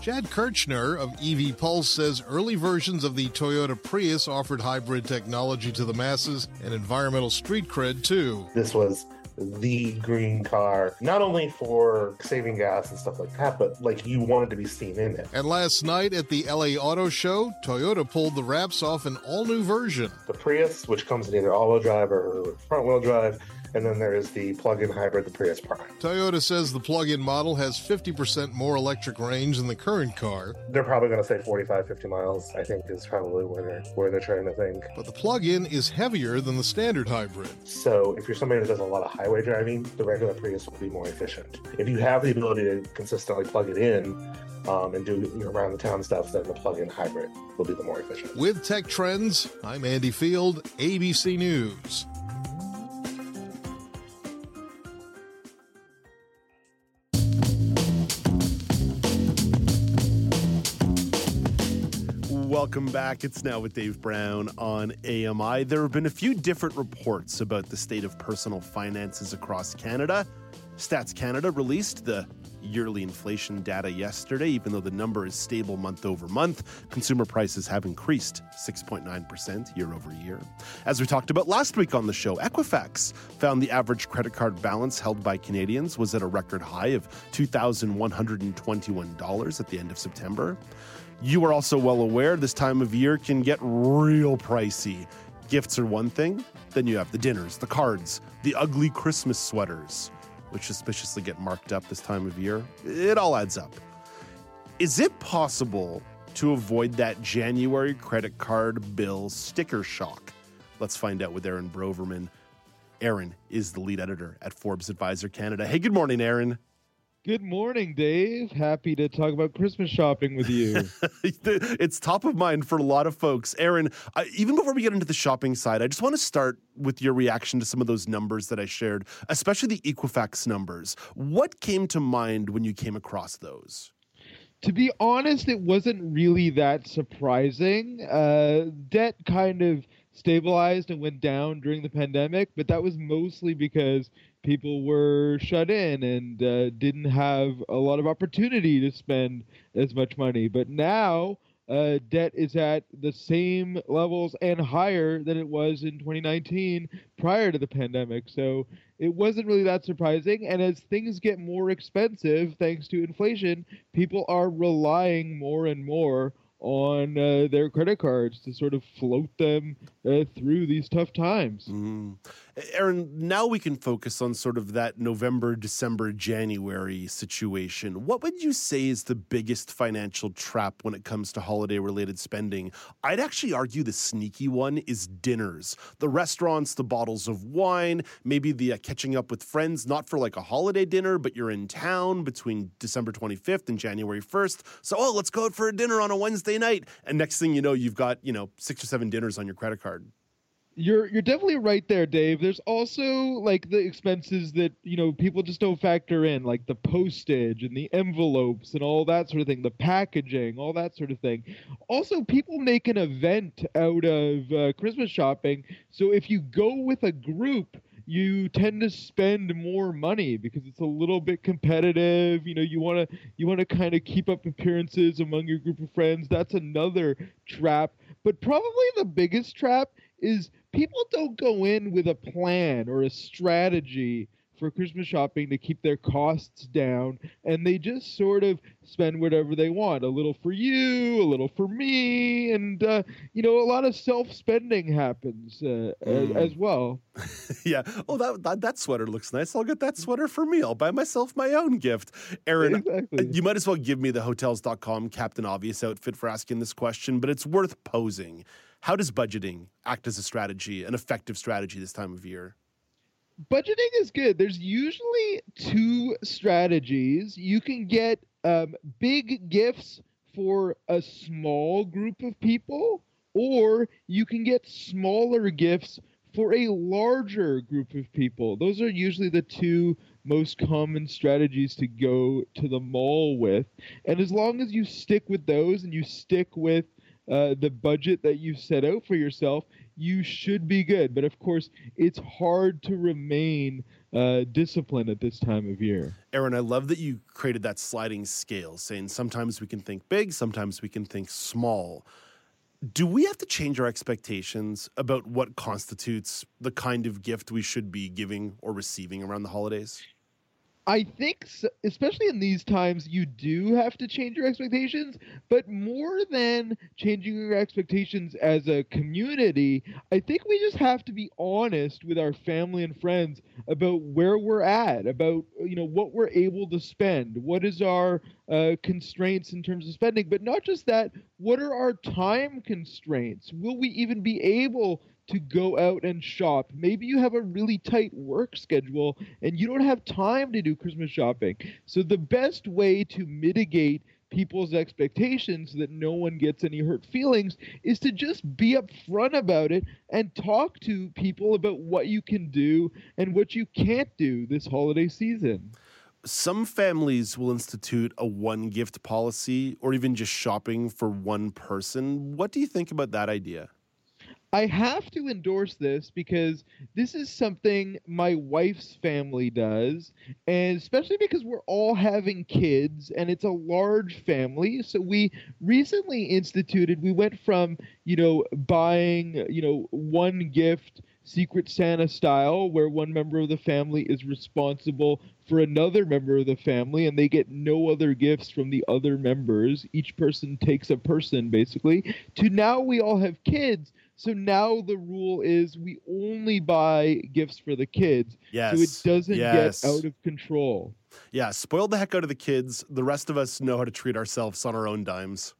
Chad Kirchner of EV Pulse says early versions of the Toyota Prius offered hybrid technology to the masses and environmental street cred too. This was the green car, not only for saving gas and stuff like that, but like you wanted to be seen in it. And last night at the LA Auto Show, Toyota pulled the wraps off an all new version. The Prius, which comes in either all wheel drive or front wheel drive, and then there is the plug-in hybrid, the Prius Prime. Toyota says the plug-in model has 50% more electric range than the current car. They're probably going to say 45, 50 miles, I think is probably where they're, where they're trying to think. But the plug-in is heavier than the standard hybrid. So if you're somebody that does a lot of highway driving, the regular Prius will be more efficient. If you have the ability to consistently plug it in, um, and do you know, around the town stuff, then the plug-in hybrid will be the more efficient. With Tech Trends, I'm Andy Field, ABC News. Welcome back. It's now with Dave Brown on AMI. There have been a few different reports about the state of personal finances across Canada. Stats Canada released the yearly inflation data yesterday. Even though the number is stable month over month, consumer prices have increased 6.9% year over year. As we talked about last week on the show, Equifax found the average credit card balance held by Canadians was at a record high of $2,121 at the end of September. You are also well aware this time of year can get real pricey. Gifts are one thing, then you have the dinners, the cards, the ugly Christmas sweaters, which suspiciously get marked up this time of year. It all adds up. Is it possible to avoid that January credit card bill sticker shock? Let's find out with Aaron Broverman. Aaron is the lead editor at Forbes Advisor Canada. Hey, good morning, Aaron. Good morning, Dave. Happy to talk about Christmas shopping with you. it's top of mind for a lot of folks. Aaron, uh, even before we get into the shopping side, I just want to start with your reaction to some of those numbers that I shared, especially the Equifax numbers. What came to mind when you came across those? To be honest, it wasn't really that surprising. Uh, debt kind of stabilized and went down during the pandemic, but that was mostly because people were shut in and uh, didn't have a lot of opportunity to spend as much money. But now, uh, debt is at the same levels and higher than it was in 2019 prior to the pandemic. So it wasn't really that surprising. And as things get more expensive, thanks to inflation, people are relying more and more on uh, their credit cards to sort of float them uh, through these tough times. Mm. Aaron, now we can focus on sort of that November, December, January situation. What would you say is the biggest financial trap when it comes to holiday related spending? I'd actually argue the sneaky one is dinners. The restaurants, the bottles of wine, maybe the uh, catching up with friends, not for like a holiday dinner, but you're in town between December 25th and January 1st. So, oh, let's go out for a dinner on a Wednesday night. And next thing you know, you've got, you know, six or seven dinners on your credit card. You're you're definitely right there, Dave. There's also like the expenses that you know people just don't factor in, like the postage and the envelopes and all that sort of thing, the packaging, all that sort of thing. Also, people make an event out of uh, Christmas shopping, so if you go with a group, you tend to spend more money because it's a little bit competitive. You know, you want to you want to kind of keep up appearances among your group of friends. That's another trap. But probably the biggest trap is people don't go in with a plan or a strategy for Christmas shopping to keep their costs down, and they just sort of spend whatever they want. A little for you, a little for me, and uh, you know, a lot of self-spending happens uh, mm. as, as, well. yeah. Oh, that, that, that sweater looks nice. I'll get that sweater for me. I'll buy myself my own gift. Aaron, exactly. you might as well give me the Hotels.com Captain Obvious outfit for asking this question, but it's worth posing. How does budgeting act as a strategy, an effective strategy this time of year? Budgeting is good. There's usually two strategies. You can get um, big gifts for a small group of people, or you can get smaller gifts for a larger group of people. Those are usually the two most common strategies to go to the mall with. And as long as you stick with those and you stick with uh, the budget that you set out for yourself, you should be good. But of course, it's hard to remain uh, disciplined at this time of year. Aaron, I love that you created that sliding scale, saying sometimes we can think big, sometimes we can think small. Do we have to change our expectations about what constitutes the kind of gift we should be giving or receiving around the holidays? I think, especially in these times, you do have to change your expectations. But more than changing your expectations as a community, I think we just have to be honest with our family and friends about where we're at, about you know what we're able to spend, what is our uh, constraints in terms of spending. But not just that, what are our time constraints? Will we even be able to go out and shop. Maybe you have a really tight work schedule and you don't have time to do Christmas shopping. So, the best way to mitigate people's expectations that no one gets any hurt feelings is to just be upfront about it and talk to people about what you can do and what you can't do this holiday season. Some families will institute a one gift policy or even just shopping for one person. What do you think about that idea? I have to endorse this because this is something my wife's family does, and especially because we're all having kids and it's a large family. So we recently instituted, we went from, you know, buying, you know, one gift Secret Santa style, where one member of the family is responsible for another member of the family and they get no other gifts from the other members. Each person takes a person, basically, to now we all have kids. So now the rule is we only buy gifts for the kids. Yes. So it doesn't yes. get out of control. Yeah, spoil the heck out of the kids. The rest of us know how to treat ourselves on our own dimes.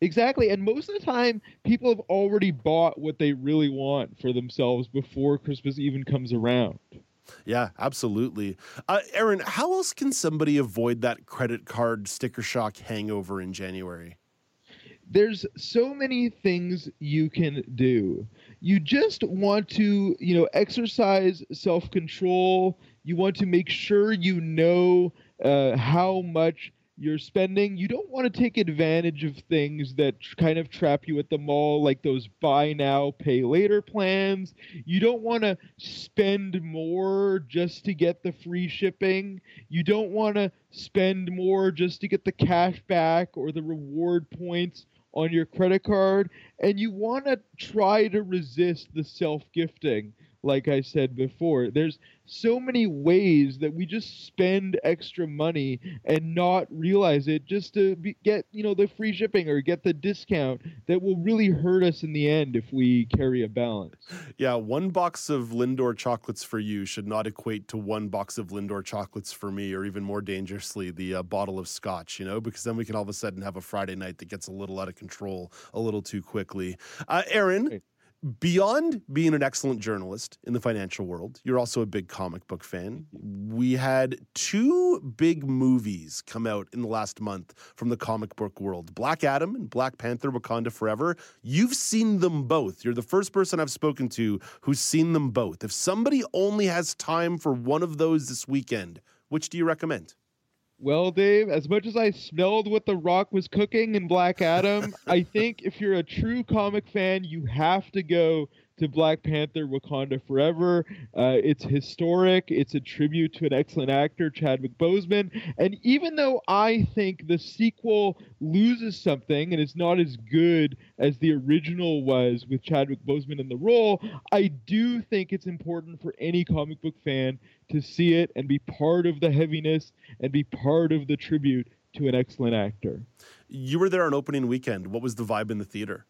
Exactly. And most of the time, people have already bought what they really want for themselves before Christmas even comes around. Yeah, absolutely. Uh, Aaron, how else can somebody avoid that credit card sticker shock hangover in January? There's so many things you can do. You just want to, you know, exercise self-control. You want to make sure you know uh, how much you're spending. You don't want to take advantage of things that kind of trap you at the mall, like those buy now, pay later plans. You don't want to spend more just to get the free shipping. You don't want to spend more just to get the cash back or the reward points on your credit card and you want to try to resist the self gifting like I said before. There's so many ways that we just spend extra money and not realize it just to be, get, you know, the free shipping or get the discount that will really hurt us in the end if we carry a balance. Yeah, one box of Lindor chocolates for you should not equate to one box of Lindor chocolates for me, or even more dangerously, the uh, bottle of scotch, you know, because then we can all of a sudden have a Friday night that gets a little out of control a little too quickly. Uh, Aaron, beyond being an excellent journalist in the financial world, you're also a big comic book fan. We had two big movies come out in the last month from the comic book world Black Adam and Black Panther Wakanda Forever. You've seen them both. You're the first person I've spoken to who's seen them both. If somebody only has time for one of those this weekend, which do you recommend? Well, Dave, as much as I smelled what The Rock was cooking in Black Adam, I think if you're a true comic fan, you have to go to Black Panther Wakanda Forever. Uh, it's historic. It's a tribute to an excellent actor, Chadwick Boseman. And even though I think the sequel loses something and is not as good as the original was with Chadwick Boseman in the role, I do think it's important for any comic book fan to see it and be part of the heaviness and be part of the tribute to an excellent actor. You were there on opening weekend. What was the vibe in the theater?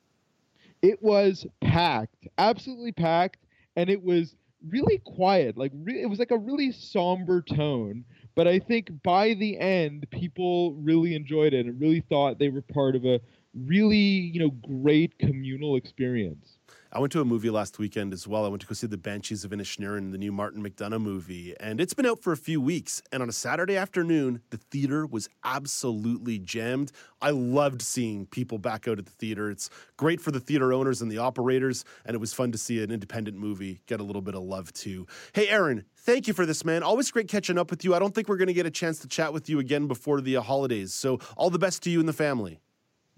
It was packed, absolutely packed, and it was really quiet. Like re- it was like a really somber tone. But I think by the end, people really enjoyed it and really thought they were part of a really, you know, great communal experience. I went to a movie last weekend as well. I went to go see The Banshees of Inisherin, the new Martin McDonagh movie, and it's been out for a few weeks. And on a Saturday afternoon, the theater was absolutely jammed. I loved seeing people back out at the theater. It's great for the theater owners and the operators, and it was fun to see an independent movie get a little bit of love too. Hey, Aaron, thank you for this, man. Always great catching up with you. I don't think we're going to get a chance to chat with you again before the holidays. So, all the best to you and the family.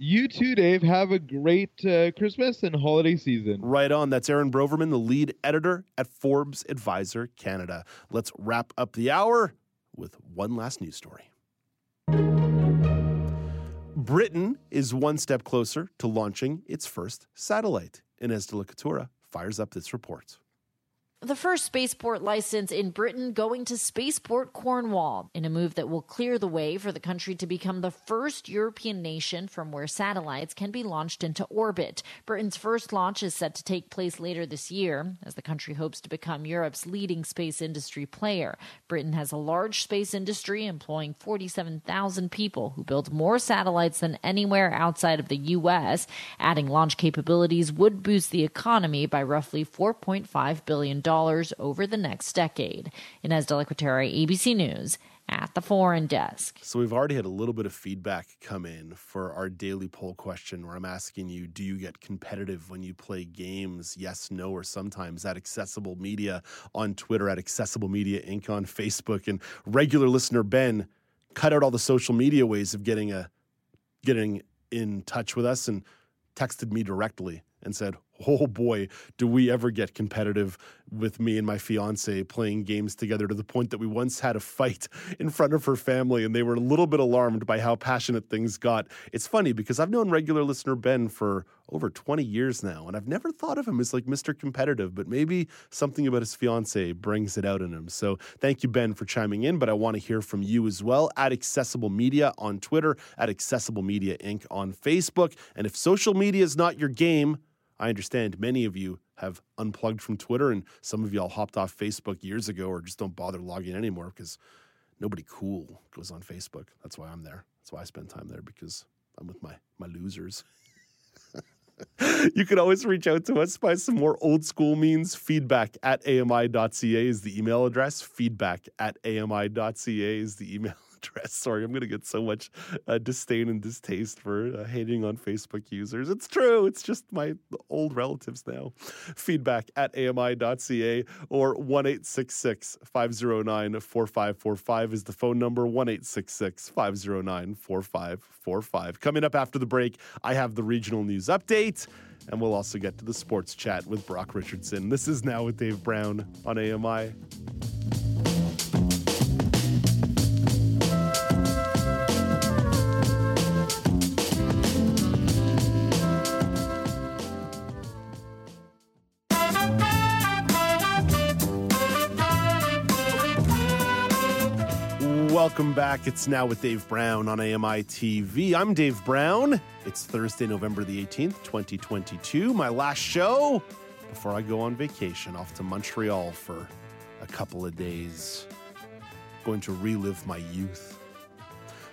You too, Dave. Have a great uh, Christmas and holiday season. Right on. That's Aaron Broverman, the lead editor at Forbes Advisor Canada. Let's wrap up the hour with one last news story. Britain is one step closer to launching its first satellite. Ines de la Cuetara fires up this report. The first spaceport license in Britain going to Spaceport Cornwall in a move that will clear the way for the country to become the first European nation from where satellites can be launched into orbit. Britain's first launch is set to take place later this year as the country hopes to become Europe's leading space industry player. Britain has a large space industry employing 47,000 people who build more satellites than anywhere outside of the U.S. Adding launch capabilities would boost the economy by roughly $4.5 billion over the next decade. Inez de la ABC News, at the Foreign Desk. So we've already had a little bit of feedback come in for our daily poll question where I'm asking you, do you get competitive when you play games? Yes, no, or sometimes at Accessible Media on Twitter, at Accessible Media Inc. on Facebook. And regular listener Ben cut out all the social media ways of getting a getting in touch with us and texted me directly and said, oh boy, do we ever get competitive with me and my fiance playing games together to the point that we once had a fight in front of her family and they were a little bit alarmed by how passionate things got. It's funny because I've known regular listener Ben for over 20 years now and I've never thought of him as like Mr. Competitive, but maybe something about his fiance brings it out in him. So thank you, Ben, for chiming in, but I want to hear from you as well at Accessible Media on Twitter, at Accessible Media Inc. on Facebook. And if social media is not your game, I understand many of you have unplugged from Twitter and some of y'all hopped off Facebook years ago or just don't bother logging anymore because nobody cool goes on Facebook. That's why I'm there. That's why I spend time there because I'm with my my losers. you can always reach out to us by some more old school means. Feedback at ami.ca is the email address. Feedback at ami.ca is the email Sorry, I'm going to get so much uh, disdain and distaste for uh, hating on Facebook users. It's true. It's just my old relatives now. Feedback at ami.ca or 1 509 4545 is the phone number 1 509 4545. Coming up after the break, I have the regional news update. And we'll also get to the sports chat with Brock Richardson. This is Now with Dave Brown on AMI. Welcome back. It's now with Dave Brown on AMI TV. I'm Dave Brown. It's Thursday, November the 18th, 2022. My last show before I go on vacation off to Montreal for a couple of days. Going to relive my youth.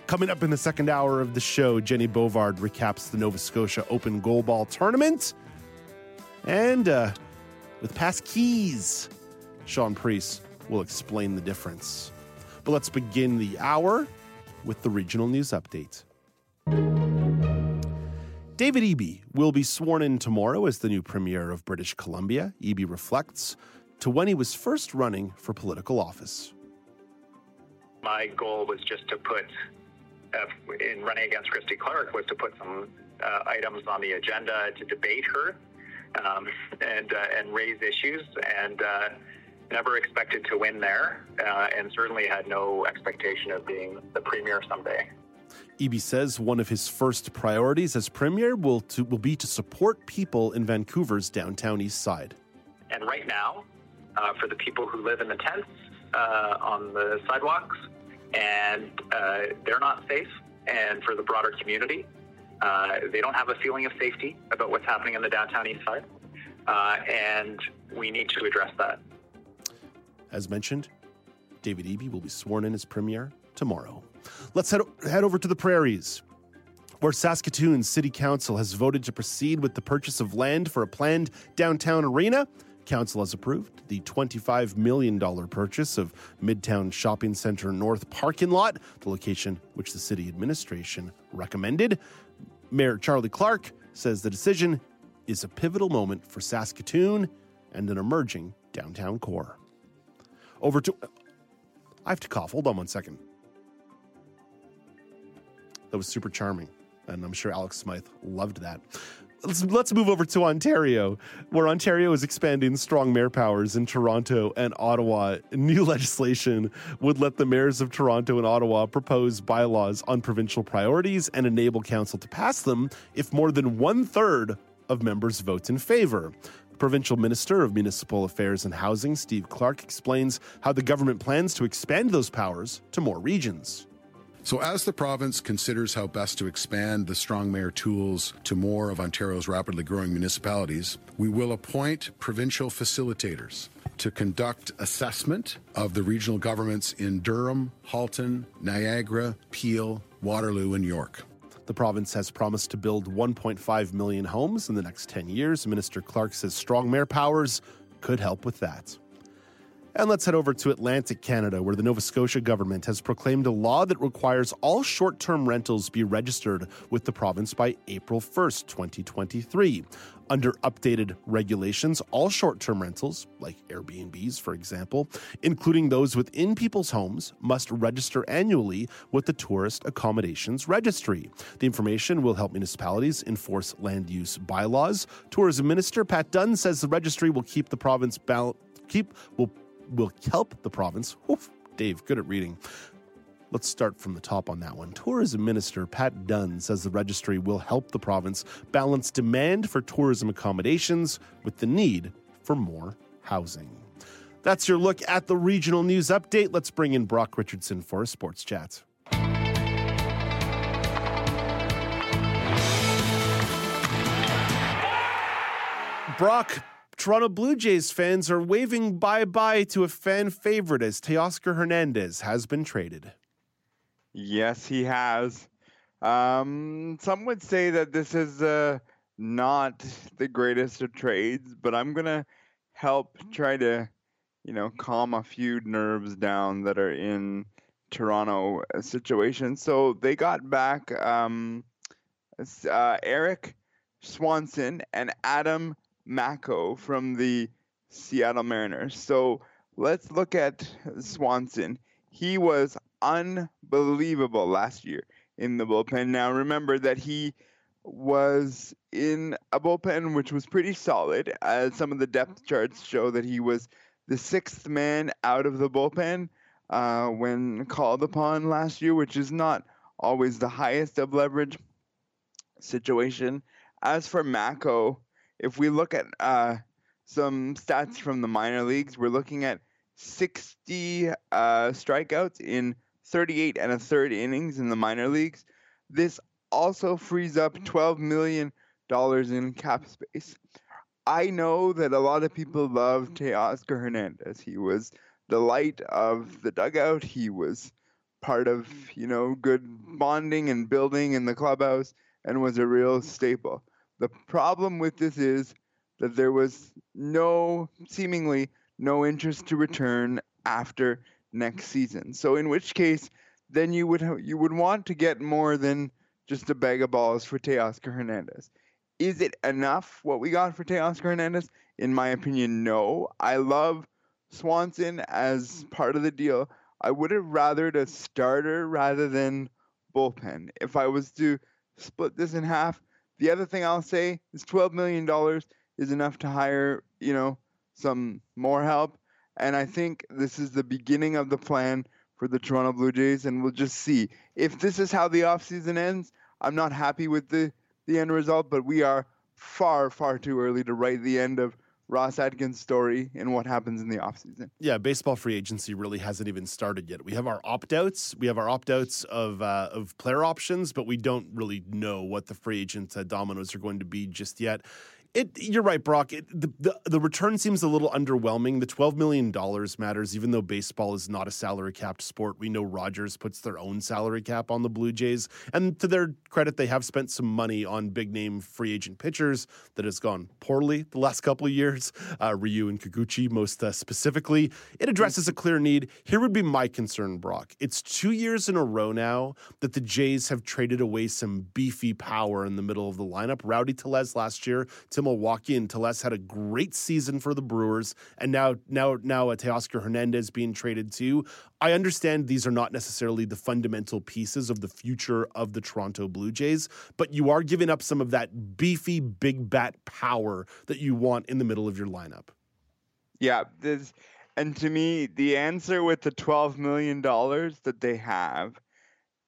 Coming up in the second hour of the show, Jenny Bovard recaps the Nova Scotia Open Goalball Tournament. And uh, with pass keys, Sean Priest will explain the difference. But let's begin the hour with the regional news update. David Eby will be sworn in tomorrow as the new Premier of British Columbia. Eby reflects to when he was first running for political office. My goal was just to put, uh, in running against Christy Clark, was to put some uh, items on the agenda to debate her um, and uh, and raise issues and uh, never expected to win there, uh, and certainly had no expectation of being the premier someday. Eby says one of his first priorities as premier will to, will be to support people in Vancouver's downtown east side. And right now, uh, for the people who live in the tents uh, on the sidewalks, and uh, they're not safe, and for the broader community, uh, they don't have a feeling of safety about what's happening in the downtown east side, uh, and we need to address that. As mentioned, David Eby will be sworn in as premier tomorrow. Let's head, head over to the prairies. where Saskatoon City Council has voted to proceed with the purchase of land for a planned downtown arena. Council has approved the $25 million purchase of Midtown Shopping Center North parking lot, the location which the city administration recommended. Mayor Charlie Clark says the decision is a pivotal moment for Saskatoon and an emerging downtown core. Over to. I have to cough. Hold on one second. That was super charming. And I'm sure Alex Smythe loved that. Let's, let's move over to Ontario, where Ontario is expanding strong mayor powers in Toronto and Ottawa. New legislation would let the mayors of Toronto and Ottawa propose bylaws on provincial priorities and enable council to pass them if more than one third of members vote in favor. Provincial Minister of Municipal Affairs and Housing, Steve Clark, explains how the government plans to expand those powers to more regions. So, as the province considers how best to expand the Strong Mayor tools to more of Ontario's rapidly growing municipalities, we will appoint provincial facilitators to conduct assessment of the regional governments in Durham, Halton, Niagara, Peel, Waterloo, and York. The province has promised to build 1.5 million homes in the next 10 years. Minister Clark says strong mayor powers could help with that. And let's head over to Atlantic Canada, where the Nova Scotia government has proclaimed a law that requires all short term rentals be registered with the province by April 1st, 2023. Under updated regulations, all short term rentals, like Airbnbs, for example, including those within people's homes, must register annually with the Tourist Accommodations Registry. The information will help municipalities enforce land use bylaws. Tourism Minister Pat Dunn says the registry will keep the province keep will will help the province. Oof, Dave, good at reading. Let's start from the top on that one. Tourism Minister Pat Dunn says the registry will help the province balance demand for tourism accommodations with the need for more housing. That's your look at the regional news update. Let's bring in Brock Richardson for a sports chat. Brock, Toronto Blue Jays fans are waving bye bye to a fan favorite as Teoscar Hernandez has been traded. Yes, he has. Um, some would say that this is uh, not the greatest of trades, but I'm going to help try to, you know, calm a few nerves down that are in Toronto uh, situation. So they got back um, uh, Erik Swanson and Adam Macko from the Seattle Mariners. So let's look at Swanson. He was unbelievable last year in the bullpen. Now remember that he was in a bullpen which was pretty solid. Uh, some of the depth charts show that he was the sixth man out of the bullpen uh, when called upon last year, which is not always the highest of leverage situation. As for Macko, if we look at uh, some stats from the minor leagues, we're looking at 60 uh, strikeouts in 38 and a third innings in the minor leagues. This also frees up mm. $12 million in cap space. I know that a lot of people love mm. Teoscar Hernandez. He was the light of the dugout. He was part of, mm. you know, good bonding and building in the clubhouse and was a real staple. The problem with this is that there was no, seemingly, no interest to return after next season. So in which case, then you would you would want to get more than just a bag of balls for Teoscar Hernandez. Is it enough what we got for Teoscar Hernandez? In my opinion, no. I love Swanson as part of the deal. I would have rathered a starter rather than bullpen. If I was to split this in half, the other thing I'll say is $12 million is enough to hire, you know, some more help. And I think this is the beginning of the plan for the Toronto Blue Jays, and we'll just see. If this is how the offseason ends, I'm not happy with the, the end result, but we are far, far too early to write the end of Ross Atkins' story and what happens in the offseason. Yeah, baseball free agency really hasn't even started yet. We have our opt outs, we have our opt outs of uh, of player options, but we don't really know what the free agent dominoes are going to be just yet. It, you're right, Brock. It, the, the the return seems a little underwhelming. The twelve million dollars matters, even though baseball is not a salary capped sport. We know Rogers puts their own salary cap on the Blue Jays, and to their credit, they have spent some money on big name free agent pitchers that has gone poorly the last couple of years. Uh, Ryu and Kikuchi, most uh, specifically, it addresses a clear need. Here would be my concern, Brock. It's two years in a row now that the Jays have traded away some beefy power in the middle of the lineup. Rowdy Tellez last year to Milwaukee, and Tellez had a great season for the Brewers, and now now now uh, Teoscar Hernandez being traded too. I understand these are not necessarily the fundamental pieces of the future of the Toronto Blue Jays, but you are giving up some of that beefy big bat power that you want in the middle of your lineup. Yeah, this, and to me, the answer with the twelve million dollars that they have,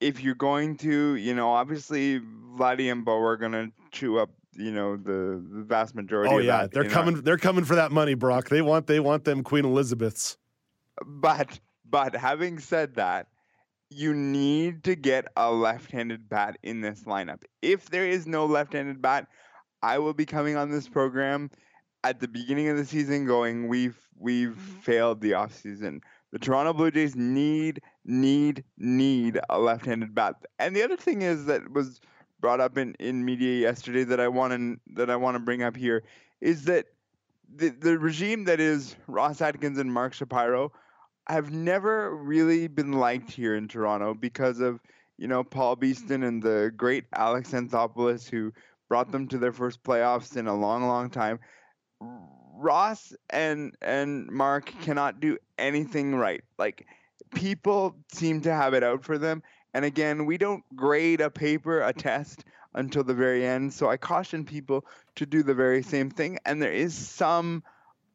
if you're going to, you know, obviously Vladdy and Bo are going to chew up, you know, the, the vast majority. Oh of yeah, that, they're you know. coming. They're coming for that money, Brock. They want. They want them Queen Elizabeths. But but having said that, you need to get a left-handed bat in this lineup. If there is no left-handed bat, I will be coming on this program at the beginning of the season going we've we've mm-hmm. failed the offseason. The Toronto Blue Jays need need need a left-handed bat. And the other thing is that was brought up in, in media yesterday that I want to that I want to bring up here is that the the regime that is Ross Atkins and Mark Shapiro have never really been liked here in Toronto because of you know Paul Beeston and the great Alex Anthopoulos who brought them to their first playoffs in a long, long time. Ross and and Mark cannot do anything right. Like people seem to have it out for them. And again, we don't grade a paper, a test until the very end. So I caution people to do the very same thing. And there is some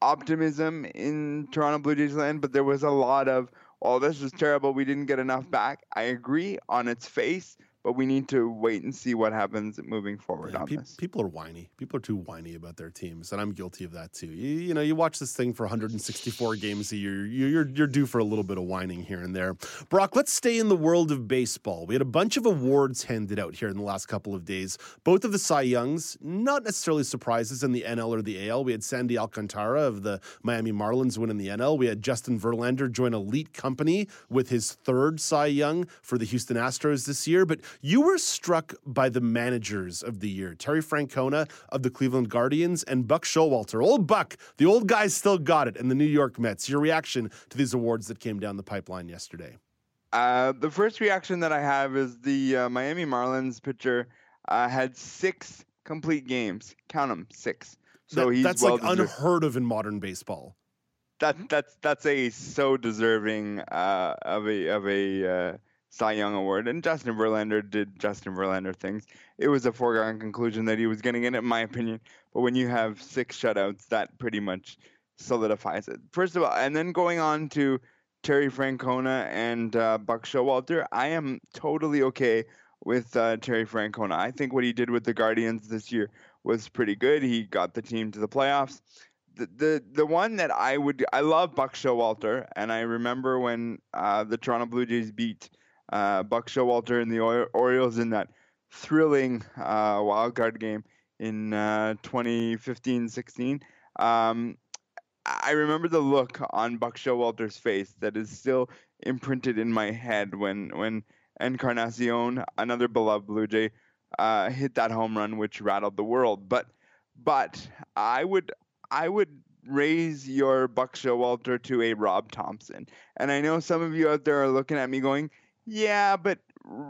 optimism in Toronto Blue Jays land, but there was a lot of, oh, this is terrible. We didn't get enough back. I agree on its face, but we need to wait and see what happens moving forward Yeah, on pe- this. people are whiny. People are too whiny about their teams, and I'm guilty of that too. You, you know, you watch this thing for 164 games a year. You, you're you're due for a little bit of whining here and there. Brock, let's stay in the world of baseball. We had a bunch of awards handed out here in the last couple of days. Both of the Cy Youngs, not necessarily surprises in the NL or the AL. We had Sandy Alcantara of the Miami Marlins win in the NL. We had Justin Verlander join elite company with his third Cy Young for the Houston Astros this year. But you were struck by the managers of the year Terry Francona of the Cleveland Guardians and Buck Showalter. Old Buck, the old guy still got it in the New York Mets. Your reaction to these awards that came down the pipeline yesterday? Uh, the first reaction that I have is the uh, Miami Marlins pitcher uh, had six complete games. Count them, six. So That- he's that's well like deserved. unheard of in modern baseball. that that's that's a so deserving uh, of a of a uh, Cy Young award. And Justin Verlander did Justin Verlander things. It was a foregone conclusion that he was getting it, in my opinion. But when you have six shutouts, that pretty much solidifies it. First of all, and then going on to Terry Francona and uh, Buck Showalter, I am totally okay with uh, Terry Francona. I think what he did with the Guardians this year was pretty good. He got the team to the playoffs the, the the one that I would I love Buck Showalter, and I remember when uh, the Toronto Blue Jays beat uh, Buck Showalter and the Or- Orioles in that thrilling uh, wild card game in uh, 2015-16. Um, I remember the look on Buck Showalter's face that is still imprinted in my head when when Encarnacion, another beloved Blue Jay, uh, hit that home run which rattled the world. But but I would I would raise your Buck Showalter to a Rob Thomson. And I know some of you out there are looking at me going, "Yeah, but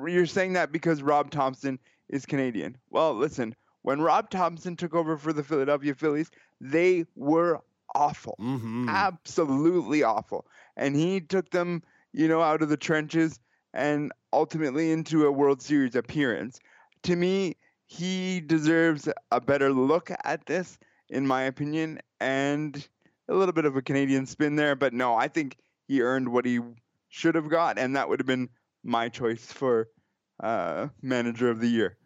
you're saying that because Rob Thomson is Canadian." Well, listen, when Rob Thomson took over for the Philadelphia Phillies, they were awful. Mm-hmm. Absolutely awful. And he took them, you know, out of the trenches and ultimately into a World Series appearance. To me, he deserves a better look at this, in my opinion, and a little bit of a Canadian spin there. But no, I think he earned what he should have got, and that would have been my choice for uh, manager of the year.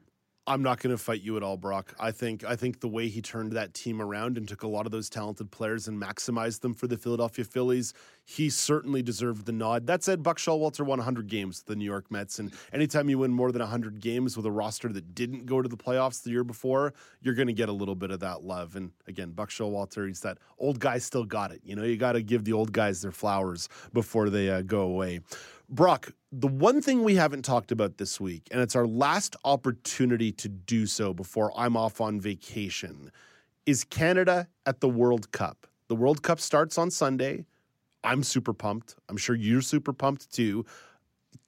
I'm not going to fight you at all, Brock. I think I think the way he turned that team around and took a lot of those talented players and maximized them for the Philadelphia Phillies, he certainly deserved the nod. That said, Buck Showalter won 100 games with the New York Mets, and anytime you win more than 100 games with a roster that didn't go to the playoffs the year before, you're going to get a little bit of that love. And again, Buck Showalter, he's that old guy still got it. You know, you got to give the old guys their flowers before they uh, go away. Brock, the one thing we haven't talked about this week, and it's our last opportunity to do so before I'm off on vacation, is Canada at the World Cup. The World Cup starts on Sunday. I'm super pumped. I'm sure you're super pumped too.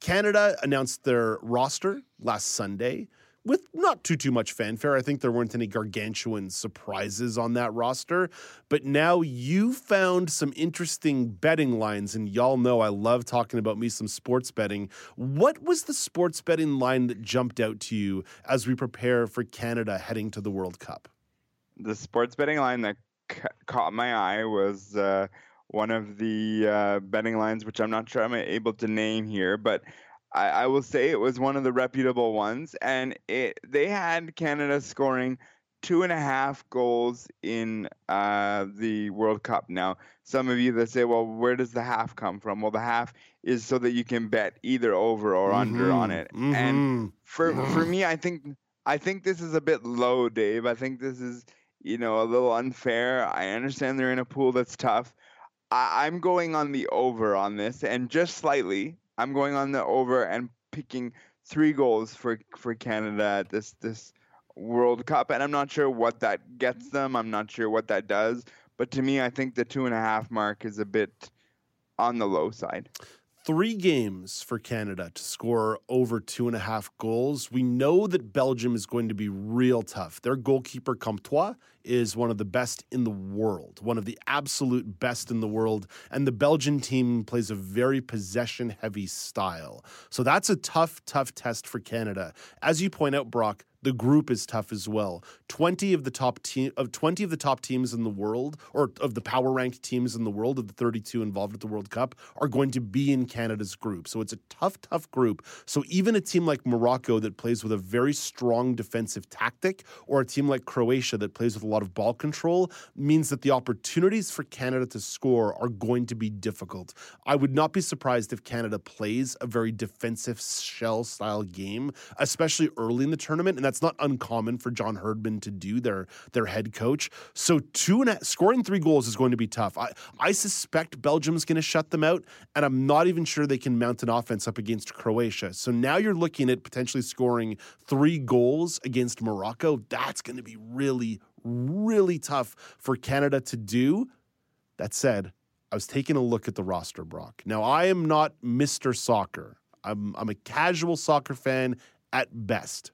Canada announced their roster last Sunday with not too too much fanfare. I think there weren't any gargantuan surprises on that roster, but now you found some interesting betting lines and y'all know I love talking about me some sports betting. What was the sports betting line that jumped out to you as we prepare for Canada heading to the World Cup? The sports betting line that ca- caught my eye was uh, one of the uh, betting lines, which I'm not sure I'm able to name here, but I, I will say it was one of the reputable ones, and it they had Canada scoring two and a half goals in uh, the World Cup. Now, some of you that say, "Well, where does the half come from?" Well, the half is so that you can bet either over or under on it. Mhm. And for for me, I think I think this is a bit low, Dave. I think this is you know a little unfair. I understand they're in a pool that's tough. I, I'm going on the over on this, and just slightly. I'm going on the over and picking three goals for for Canada at this this World Cup, and I'm not sure what that gets them. I'm not sure what that does, but to me, I think the two and a half mark is a bit on the low side. Three games for Canada to score over two and a half goals. We know that Belgium is going to be real tough. Their goalkeeper, Courtois, is one of the best in the world, one of the absolute best in the world. And the Belgian team plays a very possession heavy style. So that's a tough, tough test for Canada. As you point out, Brock, the group is tough as well. 20 of the top team of 20 of the top teams in the world or of the power ranked teams in the world of the 32 involved at the World Cup are going to be in Canada's group. So it's a tough tough group. So even a team like Morocco that plays with a very strong defensive tactic or a team like Croatia that plays with a lot of ball control means that the opportunities for Canada to score are going to be difficult. I would not be surprised if Canada plays a very defensive shell style game, especially early in the tournament, and that's not uncommon for John Herdman to do, their their head coach. So two and a, scoring three goals is going to be tough. I, I suspect Belgium's going to shut them out, and I'm not even sure they can mount an offense up against Croatia. So now you're looking at potentially scoring three goals against Morocco. That's going to be really, really tough for Canada to do. That said, I was taking a look at the roster, Brock. Now, I am not Mr. Soccer. I'm, I'm a casual soccer fan at best.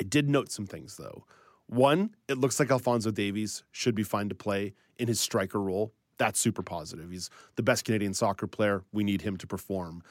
I did note some things, though. One, it looks like Alfonso Davies should be fine to play in his striker role. That's super positive. He's the best Canadian soccer player. We need him to perform.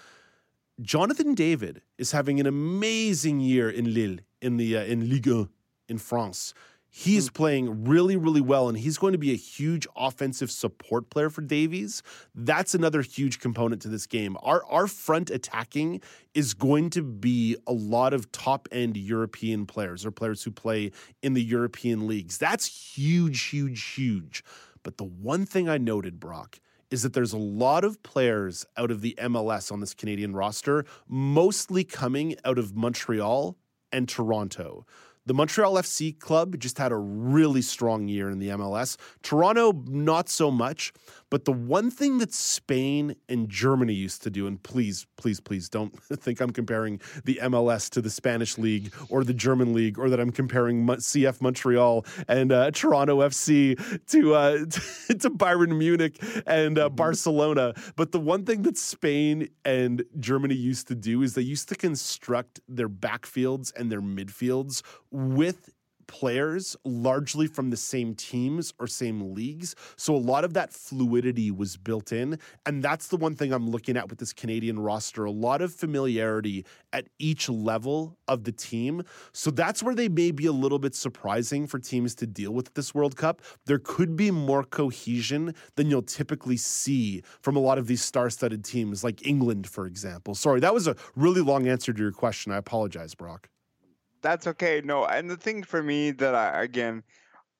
Jonathan David is having an amazing year in Lille in the uh, in Ligue 1 in France. He is mm. playing really, really well, and he's going to be a huge offensive support player for Davies. That's another huge component to this game. Our our front attacking is going to be a lot of top end European players or players who play in the European leagues. That's huge, huge, huge. But the one thing I noted, Brock, is that there's a lot of players out of the MLS on this Canadian roster, mostly coming out of Montreal and Toronto. The Montreal FC club just had a really strong year in the MLS. Toronto, not so much. But the one thing that Spain and Germany used to do, and please, please, please don't think I'm comparing the MLS to the Spanish league or the German league, or that I'm comparing CF Montreal and uh, Toronto FC to uh, to Bayern Munich and uh, Barcelona. But the one thing that Spain and Germany used to do is they used to construct their backfields and their midfields with players largely from the same teams or same leagues. So a lot of that fluidity was built in. And that's the one thing I'm looking at with this Canadian roster a lot of familiarity at each level of the team. So that's where they may be a little bit surprising for teams to deal with this World Cup. There could be more cohesion than you'll typically see from a lot of these star studded teams, like England, for example. Sorry, that was a really long answer to your question. I apologize, Brock. That's okay. No, and the thing for me that I again,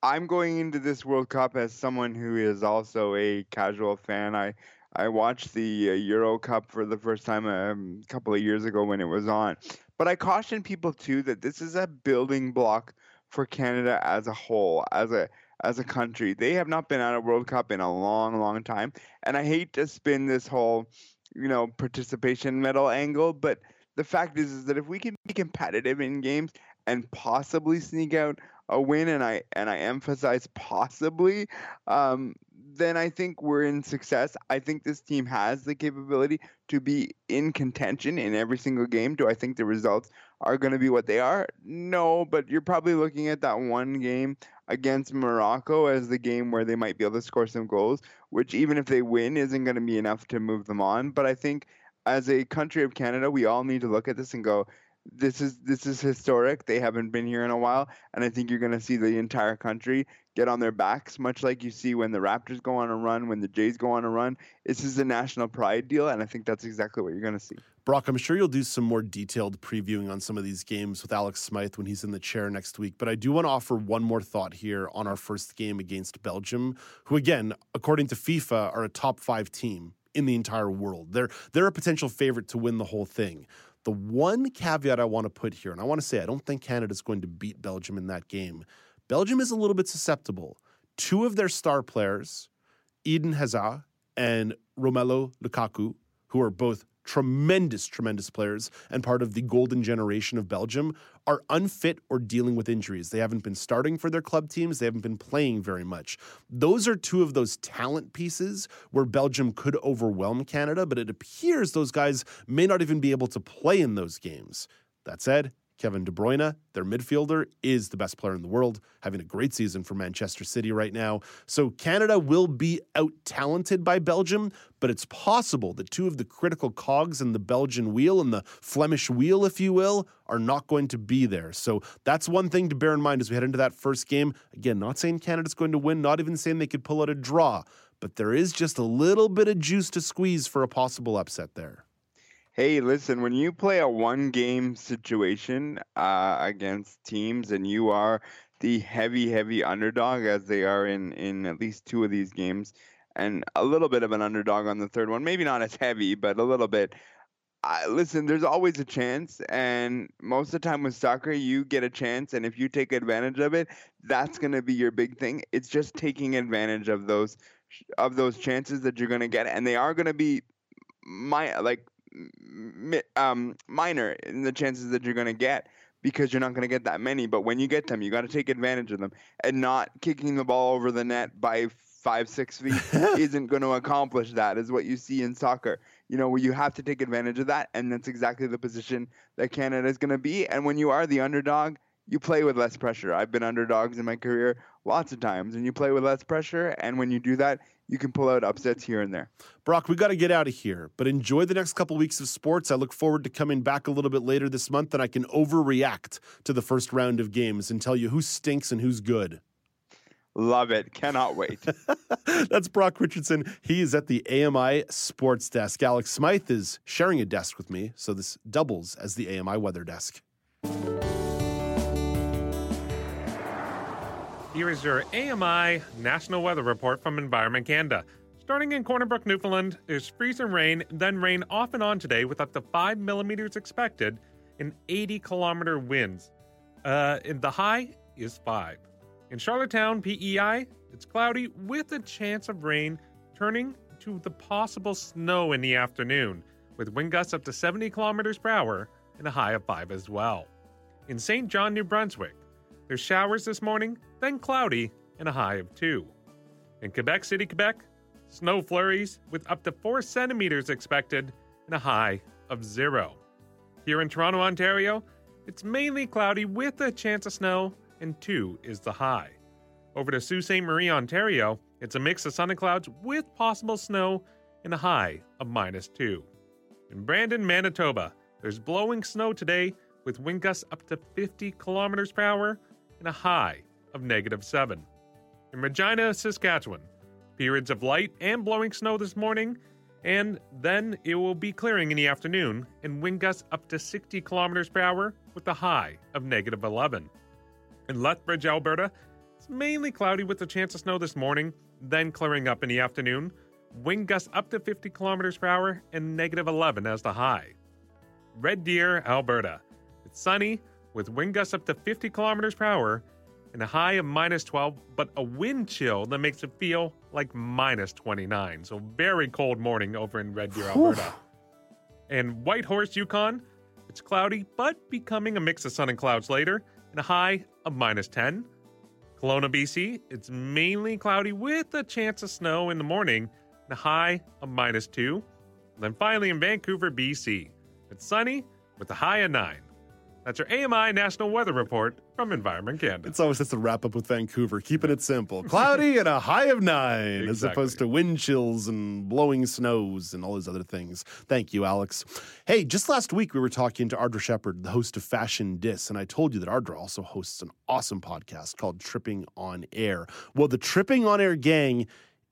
I'm going into this World Cup as someone who is also a casual fan. I I watched the uh, Euro Cup for the first time um, a couple of years ago when it was on. But I caution people too that this is a building block for Canada as a whole, as a as a country. They have not been at a World Cup in a long, long time, and I hate to spin this whole, you know, participation medal angle, but the fact is, is that if we can be competitive in games and possibly sneak out a win, and I and I emphasize possibly, um, then I think we're in success. I think this team has the capability to be in contention in every single game. Do I think the results are going to be what they are? No, but you're probably looking at that one game against Morocco as the game where they might be able to score some goals, which even if they win isn't going to be enough to move them on. But I think as a country of Canada, we all need to look at this and go, this is this is historic. They haven't been here in a while, and I think you're going to see the entire country get on their backs, much like you see when the Raptors go on a run, when the Jays go on a run. This is a national pride deal, and I think that's exactly what you're going to see. Brock, I'm sure you'll do some more detailed previewing on some of these games with Alex Smythe when he's in the chair next week. But I do want to offer one more thought here on our first game against Belgium, who, again, according to FIFA, are a top five team in the entire world. They're they're a potential favorite to win the whole thing. The one caveat I want to put here, and I want to say I don't think Canada's going to beat Belgium in that game. Belgium is a little bit susceptible. Two of their star players, Eden Hazard and Romelu Lukaku, who are both tremendous, tremendous players and part of the golden generation of Belgium, are unfit or dealing with injuries. They haven't been starting for their club teams, they haven't been playing very much. Those are two of those talent pieces where Belgium could overwhelm Canada, but it appears those guys may not even be able to play in those games. That said, Kevin De Bruyne, their midfielder, is the best player in the world, having a great season for Manchester City right now. So Canada will be out talented by Belgium, but it's possible that two of the critical cogs in the Belgian wheel and the Flemish wheel, if you will, are not going to be there. So that's one thing to bear in mind as we head into that first game. Again, not saying Canada's going to win, not even saying they could pull out a draw, but there is just a little bit of juice to squeeze for a possible upset there. Hey, listen, when you play a one game situation uh, against teams and you are the heavy, heavy underdog, as they are in, in at least two of these games, and a little bit of an underdog on the third one, maybe not as heavy, but a little bit. Uh, listen, there's always a chance, and most of the time with soccer, you get a chance, and if you take advantage of it, that's going to be your big thing. It's just taking advantage of those of those chances that you're going to get, and they are going to be my like um, minor in the chances that you're going to get because you're not going to get that many. But when you get them, you got to take advantage of them. And not kicking the ball over the net by five, six feet isn't going to accomplish that, is what you see in soccer. You know, where you have to take advantage of that. And that's exactly the position that Canada is going to be. And when you are the underdog, you play with less pressure. I've been underdogs in my career lots of times, and you play with less pressure. And when you do that, you can pull out upsets here and there. Brock, we got to get out of here, but enjoy the next couple weeks of sports. I look forward to coming back a little bit later this month, and I can overreact to the first round of games and tell you who stinks and who's good. Love it. Cannot wait. That's Brock Richardson. He is at the AMI Sports Desk. Alex Smythe is sharing a desk with me, so this doubles as the AMI Weather Desk. Here is your AMI National Weather Report from Environment Canada. Starting in Corner Brook, Newfoundland, there's freezing rain, then rain off and on today with up to 5 millimeters expected and 80 kilometer winds. Uh, and the high is 5. In Charlottetown, PEI, it's cloudy with a chance of rain turning to the possible snow in the afternoon, with wind gusts up to 70 kilometers per hour and a high of 5 as well. In St. John, New Brunswick, there's showers this morning, then cloudy, and a high of 2. In Quebec City, Quebec, snow flurries with up to 4 centimeters expected and a high of 0. Here in Toronto, Ontario, it's mainly cloudy with a chance of snow, and 2 is the high. Over to Sault Ste. Marie, Ontario, it's a mix of sun and clouds with possible snow and a high of minus 2. In Brandon, Manitoba, there's blowing snow today with wind gusts up to 50 kilometers per hour and a high of negative 7. In Regina, Saskatchewan, periods of light and blowing snow this morning And then it will be clearing in the afternoon and wind gusts up to 60 kilometers per hour with a high of negative 11. In Lethbridge, Alberta, it's mainly cloudy with a chance of snow this morning, then clearing up in the afternoon. Wind gusts up to 50 kilometers per hour and negative 11 as the high. Red Deer, Alberta. It's sunny with wind gusts up to 50 kilometers per hour and a high of minus 12, but a wind chill that makes it feel like minus 29. So very cold morning over in Red Deer, Alberta. and Whitehorse, Yukon, it's cloudy, but becoming a mix of sun and clouds later, and a high of minus 10. Kelowna, BC, it's mainly cloudy with a chance of snow in the morning, and a high of minus 2. And then finally in Vancouver, BC, it's sunny with a high of 9. That's your AMI National Weather Report from Environment Canada. It's always just to wrap up with Vancouver, keeping it simple. Cloudy and a high of nine, as opposed to wind chills and blowing snows and all those other things. Thank you, Alex. Hey, just last week we were talking to Ardra Shepard, the host of Fashion Dis, and I told you that Ardra also hosts an awesome podcast called Tripping on Air. Well, the Tripping on Air gang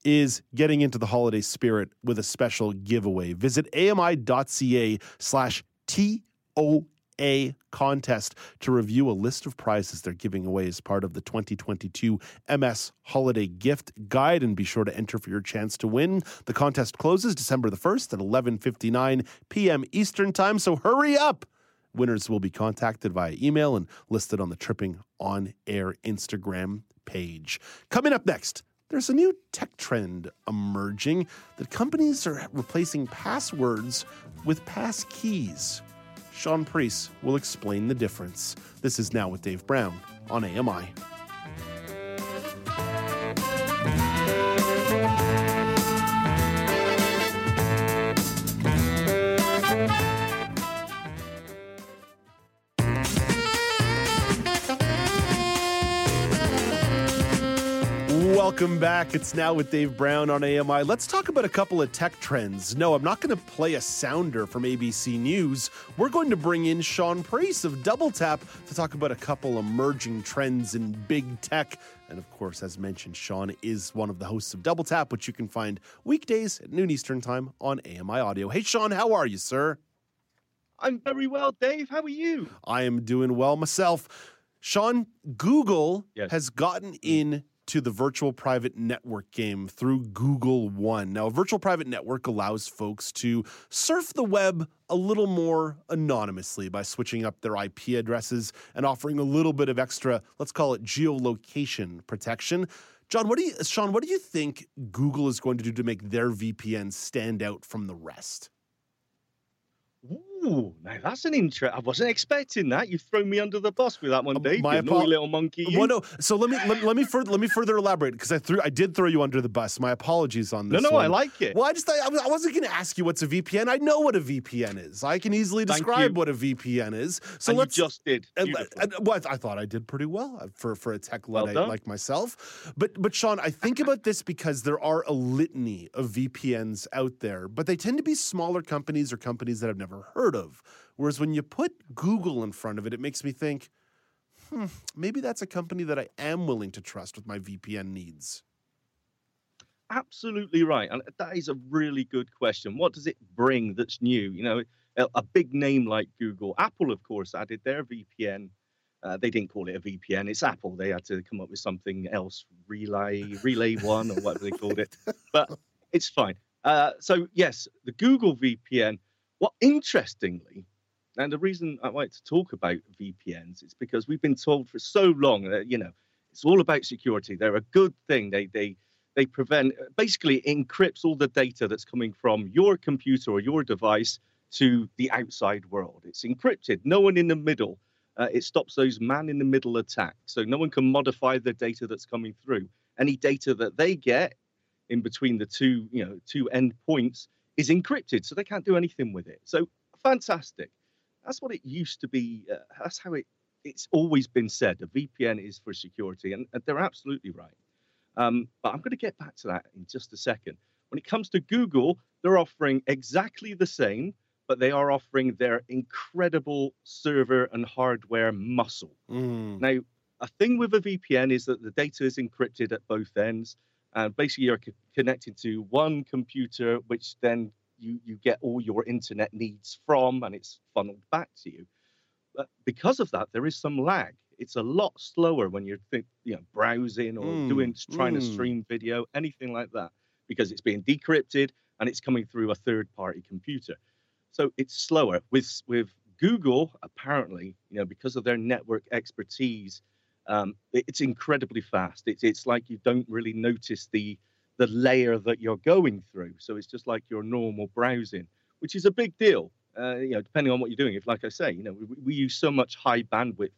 is getting into the holiday spirit with a special giveaway. Visit ami.ca slash TOA contest to review a list of prizes they're giving away as part of the 2022 MS Holiday Gift Guide and be sure to enter for your chance to win. The contest closes December the 1st at 11:59 p.m. Eastern Time, so hurry up. Winners will be contacted via email and listed on the Tripping on Air Instagram page. Coming up next, there's a new tech trend emerging that companies are replacing passwords with pass keys. Shaun Preece will explain the difference. This is Now with Dave Brown on AMI. Welcome back. It's now with Dave Brown on AMI. Let's talk about a couple of tech trends. No, I'm not going to play a sounder from ABC News. We're going to bring in Shaun Preece of Double Tap to talk about a couple emerging trends in big tech. And of course, as mentioned, Sean is one of the hosts of Double Tap, which you can find weekdays at noon Eastern Time on AMI Audio. Hey, Sean, how are you, sir? I'm very well, Dave. How are you? I am doing well myself. Sean, Google has gotten in to the virtual private network game through Google One. Now, a virtual private network allows folks to surf the web a little more anonymously by switching up their IP addresses and offering a little bit of extra, let's call it geolocation protection. John, what do you Sean, what do you think Google is going to do to make their VPN stand out from the rest? Ooh, now that's an interest. I wasn't expecting that. You've thrown me under the bus with that one, Dave. my you apo- little monkey. you. Well, no. So let me let, let me further let me further elaborate because I threw I did throw you under the bus. My apologies on this. no, no, I like it. Well, I just I, I wasn't going to ask you what's a VPN. I know what a VPN is. I can easily describe what a VPN is. So And let's just did. and- and- well, I thought I did pretty well uh, for for a tech Well luddite done. like myself. But but Sean, I think about this because there are a litany of VPNs out there, but they tend to be smaller companies or companies that I've never heard of. Whereas when you put Google in front of it, it makes me think, hmm, maybe that's a company that I am willing to trust with my VPN needs. Absolutely right. And that is a really good question. What does it bring that's new? You know, a, a big name like Google, Apple, of course, added their VPN. Uh, they didn't call it a VPN. It's Apple. They had to come up with something else, Relay, Relay One, or whatever they called it. But it's fine. Uh, so yes, the Google VPN. What interestingly, and the reason I like to talk about VPNs is because we've been told for so long that you know it's all about security. They're a good thing. They they they prevent basically encrypts all the data that's coming from your computer or your device to the outside world. It's encrypted. No one in the middle. Uh, it stops those man in the middle attacks. So no one can modify the data that's coming through. Any data that they get in between the two, you know, two endpoints is encrypted, so they can't do anything with it. So fantastic. That's what it used to be. Uh, that's how it. It's always been said. A VPN is for security, and, and they're absolutely right. Um, but I'm going to get back to that in just a second. When it comes to Google, they're offering exactly the same, but they are offering their incredible server and hardware muscle. Now, a thing with a VPN is that the data is encrypted at both ends. And basically, you're co- connected to one computer, which then you you get all your internet needs from, and it's funneled back to you. But because of that, there is some lag. It's a lot slower when you're think, you know browsing or Mm, doing trying to mm. stream video, anything like that, because it's being decrypted and it's coming through a third-party computer. So it's slower. With with Google, apparently, you know, because of their network expertise, um, it's incredibly fast. It's it's like you don't really notice the the layer that you're going through. So it's just like your normal browsing, which is a big deal. Uh, you know, depending on what you're doing. If, like I say, you know, we, we use so much high bandwidth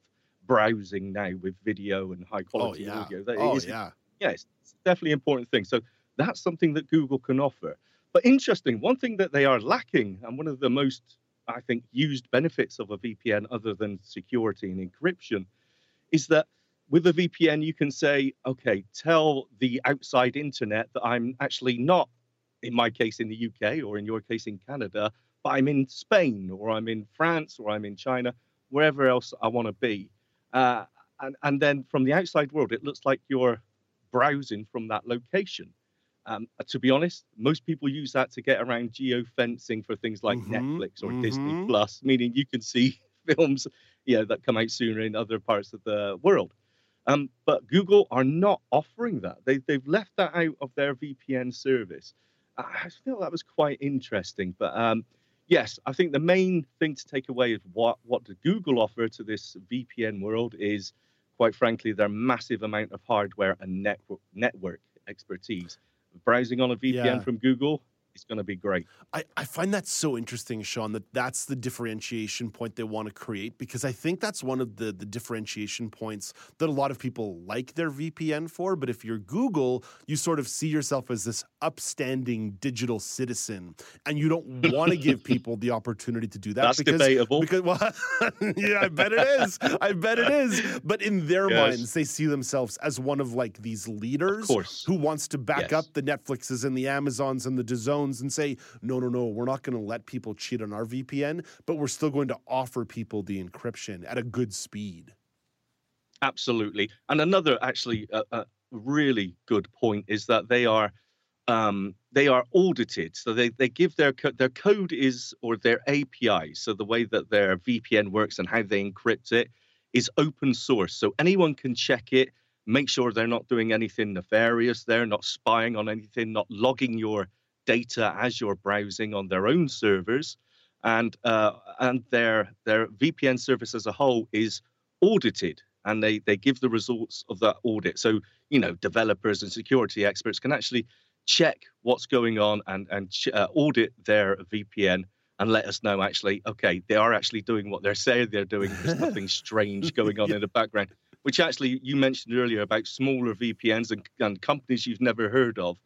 browsing now with video and high quality yeah. audio. That Oh, is- yeah. yeah, it's, it's definitely an important thing. So that's something that Google can offer. But interesting, one thing that they are lacking, and one of the most, I think, used benefits of a VPN, other than security and encryption, is that with a VPN, you can say, okay, tell the outside internet that I'm actually not, in my case, in the UK or in your case, in Canada, but I'm in Spain or I'm in France or I'm in China, wherever else I want to be. Uh, and, and then from the outside world, it looks like you're browsing from that location. Um, to be honest, most people use that to get around geofencing for things like Netflix or Disney mhm. Plus, meaning you can see films, you know, that come out sooner in other parts of the world. Um, but Google are not offering that. They, they've left that out of their VPN service. I feel that was quite interesting. But um, yes, I think the main thing to take away is what what the Google offer to this VPN world is, quite frankly, their massive amount of hardware and network network expertise. Browsing on a VPN Yeah. from Google is going to be great. I, I find that so interesting, Sean, that that's the differentiation point they want to create because I think that's one of the, the differentiation points that a lot of people like their VPN for. But if you're Google, you sort of see yourself as this upstanding digital citizen and you don't want to give people the opportunity to do that. That's because, debatable. Because, well, yeah, I bet it is. I bet it is. But in their Yes. minds, they see themselves as one of like these leaders who wants to back Yes. up the Netflixes and the Amazons and the And say, no, no, no, we're not going to let people cheat on our VPN, but we're still going to offer people the encryption at a good speed. Absolutely. And another actually uh, really good point is that they are um, they are audited. So they, they give their co- their code is or their API. So the way that their VPN works and how they encrypt it is open source. So anyone can check it, make sure they're not doing anything nefarious. They're not spying on anything, not logging your data as you're browsing on their own servers. And uh, and their their VPN service as a whole is audited and they they give the results of that audit. So you know developers and security experts can actually check what's going on and and ch- uh, audit their vpn and let us know actually okay they are actually doing what they're saying they're doing. There's nothing strange going on in the background which actually you mentioned earlier about smaller vpns and, and companies you've never heard of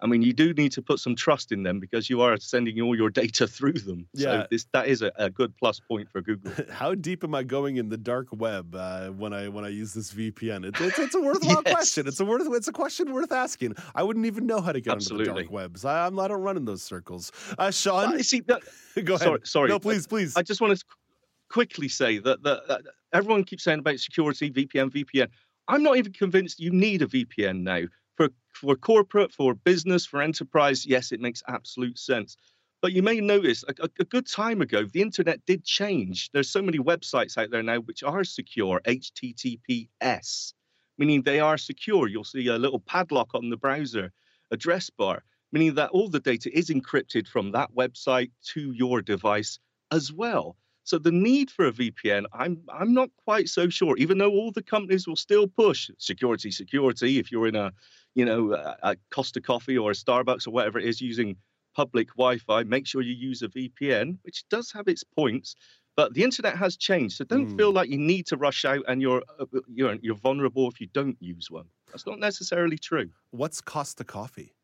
I mean, you do need to put some trust in them because you are sending all your data through them. Yeah. So this that is a, a good plus point for Google. How deep am I going in the dark web uh, when I when I use this VPN? It's, it's, it's a worthwhile question. It's a worth it's a question worth asking. I wouldn't even know how to get into the dark webs. I, I'm I don't run in those circles. Uh, Sean, Well, see, that, go ahead. Sorry, sorry. No, please, please. I just want to quickly say that, that, that everyone keeps saying about security, VPN, VPN. I'm not even convinced you need a VPN now for corporate, for business, for enterprise. Yes, it makes absolute sense. But you may notice a, a good time ago, the internet did change. There's so many websites out there now which are secure, HTTPS, meaning they are secure. You'll see a little padlock on the browser address bar, meaning that all the data is encrypted from that website to your device as well. So the need for a VPN, I'm I'm not quite so sure. Even though all the companies will still push security, security. If you're in a, you know, a, Costa Coffee or a Starbucks or whatever it is using public Wi-Fi, make sure you use a VPN, which does have its points. But the internet has changed, so don't feel like you need to rush out and you're uh, you're you're vulnerable if you don't use one. That's not necessarily true. What's Costa Coffee?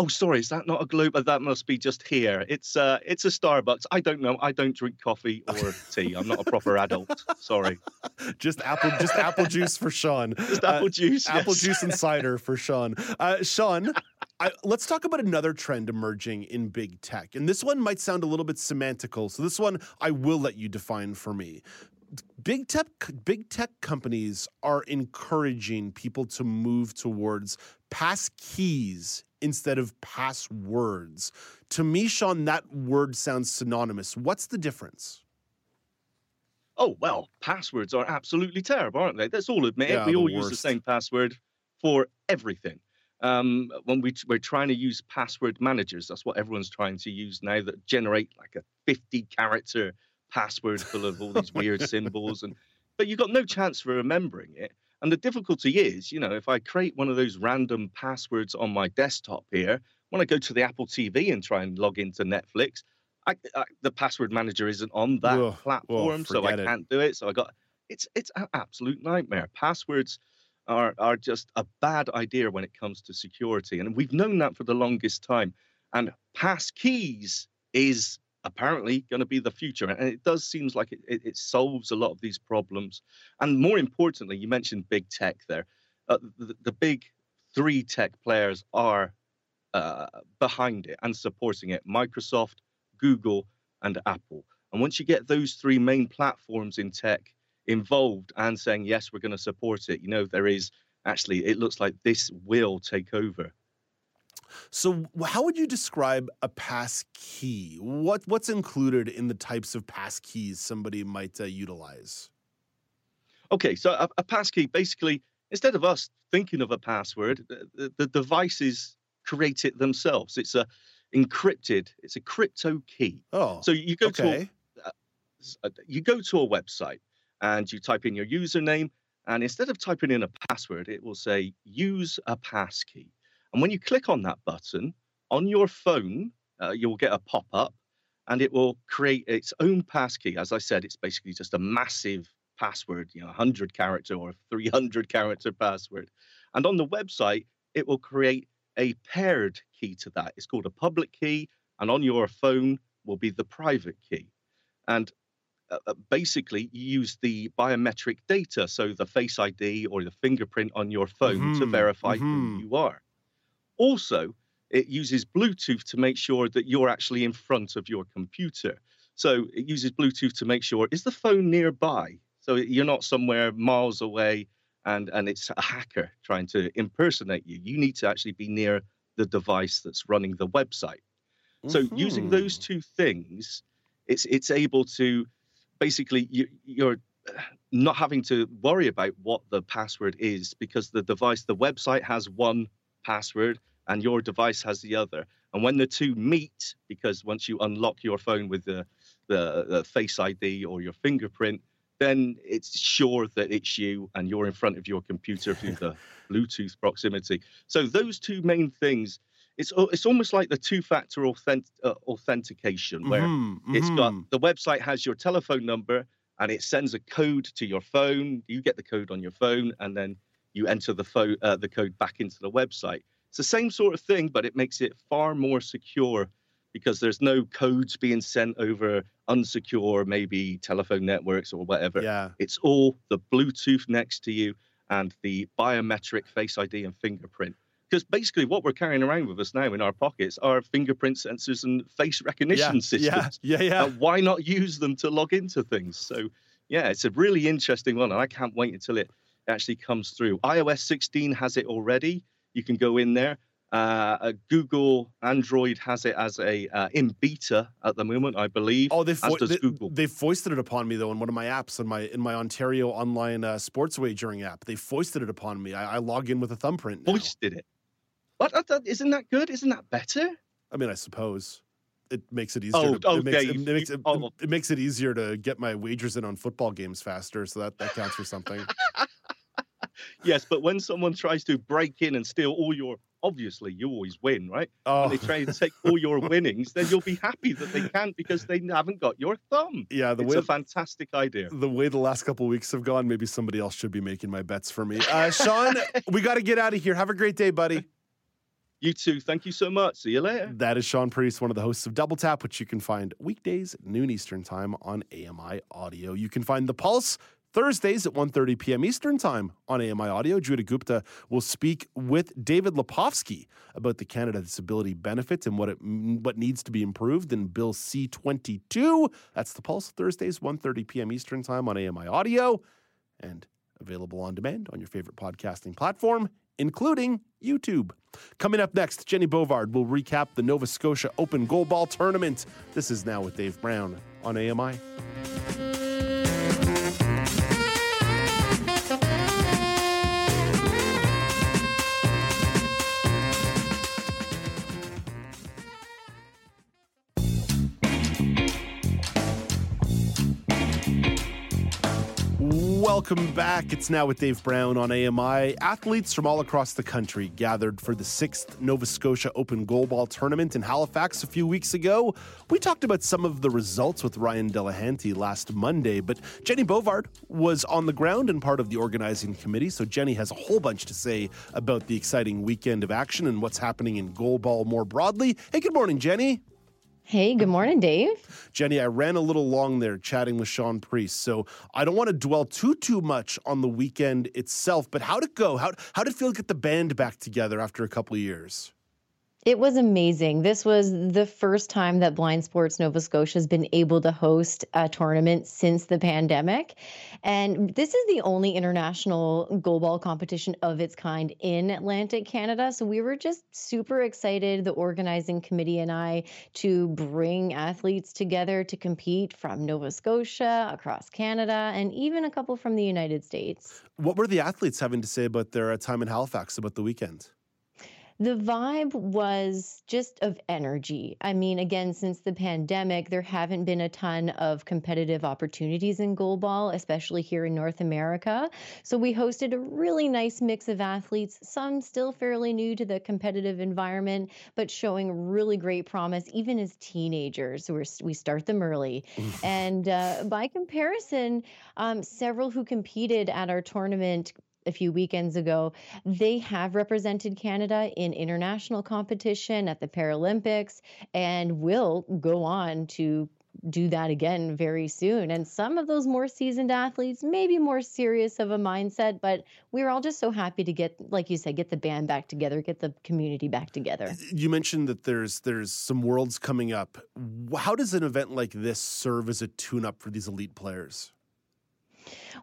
Oh, sorry, is that not a globe? Uh, That must be just here. It's uh, it's a Starbucks. I don't know. I don't drink coffee or tea. I'm not a proper adult. Sorry. just apple, just apple juice for Sean. Just apple juice, apple yes. juice and cider for Sean. Uh, Sean, I, let's talk about another trend emerging in big tech, and this one might sound a little bit semantical. So this one I will let you define for me. Big tech, big tech companies are encouraging people to move towards pass keys instead of passwords. To me, Sean, that word sounds synonymous. What's the difference? Oh, well, passwords are absolutely terrible, aren't they? Let's all admit Yeah, it. We all use the same password for everything. Um, when we, we're trying to use password managers, that's what everyone's trying to use now that generate like a 50 character password full of all these weird symbols. And But you've got no chance for remembering it. And the difficulty is, you know, if I create one of those random passwords on my desktop here, when I go to the Apple TV and try and log into Netflix, I, I, the password manager isn't on that platform, so I it. can't do it. So I got it's it's an absolute nightmare. Passwords are are just a bad idea when it comes to security, and we've known that for the longest time. And pass keys is apparently going to be the future, and it does seems like it, it, it solves a lot of these problems. And more importantly, you mentioned big tech there. Uh, the, the big three tech players are uh, behind it and supporting it: Microsoft, Google, and Apple. And once you get those three main platforms in tech involved and saying, yes, we're going to support it, you know, there is actually, it looks like this will take over. So, how would you describe a pass key? What what's included in the types of pass keys somebody might uh, utilize? Okay, so a, a passkey basically, instead of us thinking of a password, the, the, devices create it themselves. It's a encrypted, it's a crypto key. Oh, so you go okay. to a, uh, you go to a website and you type in your username, and instead of typing in a password, it will say use a passkey. And when you click on that button on your phone, uh, you'll get a pop up and it will create its own passkey. As I said, it's basically just a massive password, you know, 100 character or 300 character password. And on the website, it will create a paired key to that. It's called a public key, and on your phone will be the private key. And uh, uh, basically, you use the biometric data, so the Face ID or the fingerprint on your phone to Mhm, verify mhm. who you are. Also, it uses Bluetooth to make sure that you're actually in front of your computer. So it uses Bluetooth to make sure is the phone nearby? So you're not somewhere miles away and, and it's a hacker trying to impersonate you. You need to actually be near the device that's running the website. So using mm-hmm. those two things, it's it's able to basically you, you're not having to worry about what the password is because the device, the website has one password and your device has the other. And when the two meet, because once you unlock your phone with the, the, the Face ID or your fingerprint, then it's sure that it's you and you're in front of your computer through the Bluetooth proximity. So those two main things, it's it's almost like the two-factor authentic, uh, authentication, where Mhm, it's got mhm. the website has your telephone number and it sends a code to your phone. You get the code on your phone, and then you enter the phone uh, the code back into the website. It's the same sort of thing, but it makes it far more secure because there's no codes being sent over unsecure, maybe telephone networks or whatever. Yeah. It's all the Bluetooth next to you and the biometric Face ID and fingerprint. Because basically, what we're carrying around with us now in our pockets are fingerprint sensors and face recognition Yeah, systems. yeah, yeah, yeah. Why not use them to log into things? So, yeah, it's a really interesting one, and I can't wait until it actually comes through. iOS 16 has it already. You can go in there. Uh, uh, Google Android has it as a uh, in beta at the moment, I believe. Oh, they as does they, Google. they foisted it upon me though in one of my apps in my in my Ontario online uh, sports wagering app. They foisted it upon me. I, I log in with a thumbprint. Now. Foisted it. What? Isn't that good? Isn't that better? I mean, I suppose it makes it easier. Oh, to, it, makes, it, makes, it, oh. it makes it easier to get my wagers in on football games faster. So that that counts for something. Yes, but when someone tries to break in and steal all your, obviously you always win, right? Oh. When they try to take all your winnings, then you'll be happy that they can't because they haven't got your thumb. Yeah, the it's way a fantastic idea. the way the last couple of weeks have gone, maybe somebody else should be making my bets for me. Uh, Sean, we got to get out of here. Have a great day, buddy. You too. Thank you so much. See you later. That is Shaun Preece, one of the hosts of Double Tap, which you can find weekdays noon Eastern Time on AMI Audio. You can find The Pulse Thursdays at 1.30 p.m. Eastern Time on AMI Audio. Judah Gupta will speak with David Lepofsky about the Canada Disability Benefit and what it what needs to be improved in Bill C-22. That's The Pulse Thursdays, 1.30 p.m. Eastern Time on AMI Audio and available on demand on your favorite podcasting platform including YouTube. Coming up next, Jenny Bovard will recap the Nova Scotia Open Goalball Tournament. This is Now with Dave Brown on AMI. Welcome back. It's now with Dave Brown on AMI. Athletes from all across the country gathered for the sixth Nova Scotia Open Goalball Tournament in Halifax a few weeks ago. We talked about some of the results with Ryan Delahanty last Monday, but Jenny Bovard was on the ground and part of the organizing committee. So Jenny has a whole bunch to say about the exciting weekend of action and what's happening in goalball more broadly. Hey, good morning, Jenny. Hey, good morning, Dave. Jenny, I ran a little long there chatting with Shaun Preece, so I don't want to dwell too too much on the weekend itself. But how'd it go? How how did it feel to get the band back together after a couple of years? It was amazing. This was the first time that Blind Sports Nova Scotia has been able to host a tournament since the pandemic. And this is the only international goalball competition of its kind in Atlantic Canada. So we were just super excited, the organizing committee and I, to bring athletes together to compete from Nova Scotia, across Canada, and even a couple from the United States. What were the athletes having to say about their time in Halifax about the weekend? The vibe was just of energy. I mean, again, since the pandemic, there haven't been a ton of competitive opportunities in goalball, especially here in North America. So we hosted a really nice mix of athletes, some still fairly new to the competitive environment, but showing really great promise, even as teenagers. So we start them early. and uh, by comparison, um, several who competed at our tournament a few weekends ago, they have represented Canada in international competition at the Paralympics and will go on to do that again very soon. And some of those more seasoned athletes may be more serious of a mindset, but we're all just so happy to get, like you said, get the band back together, get the community back together. You mentioned that there's there's some worlds coming up. How does an event like this serve as a tune-up for these elite players?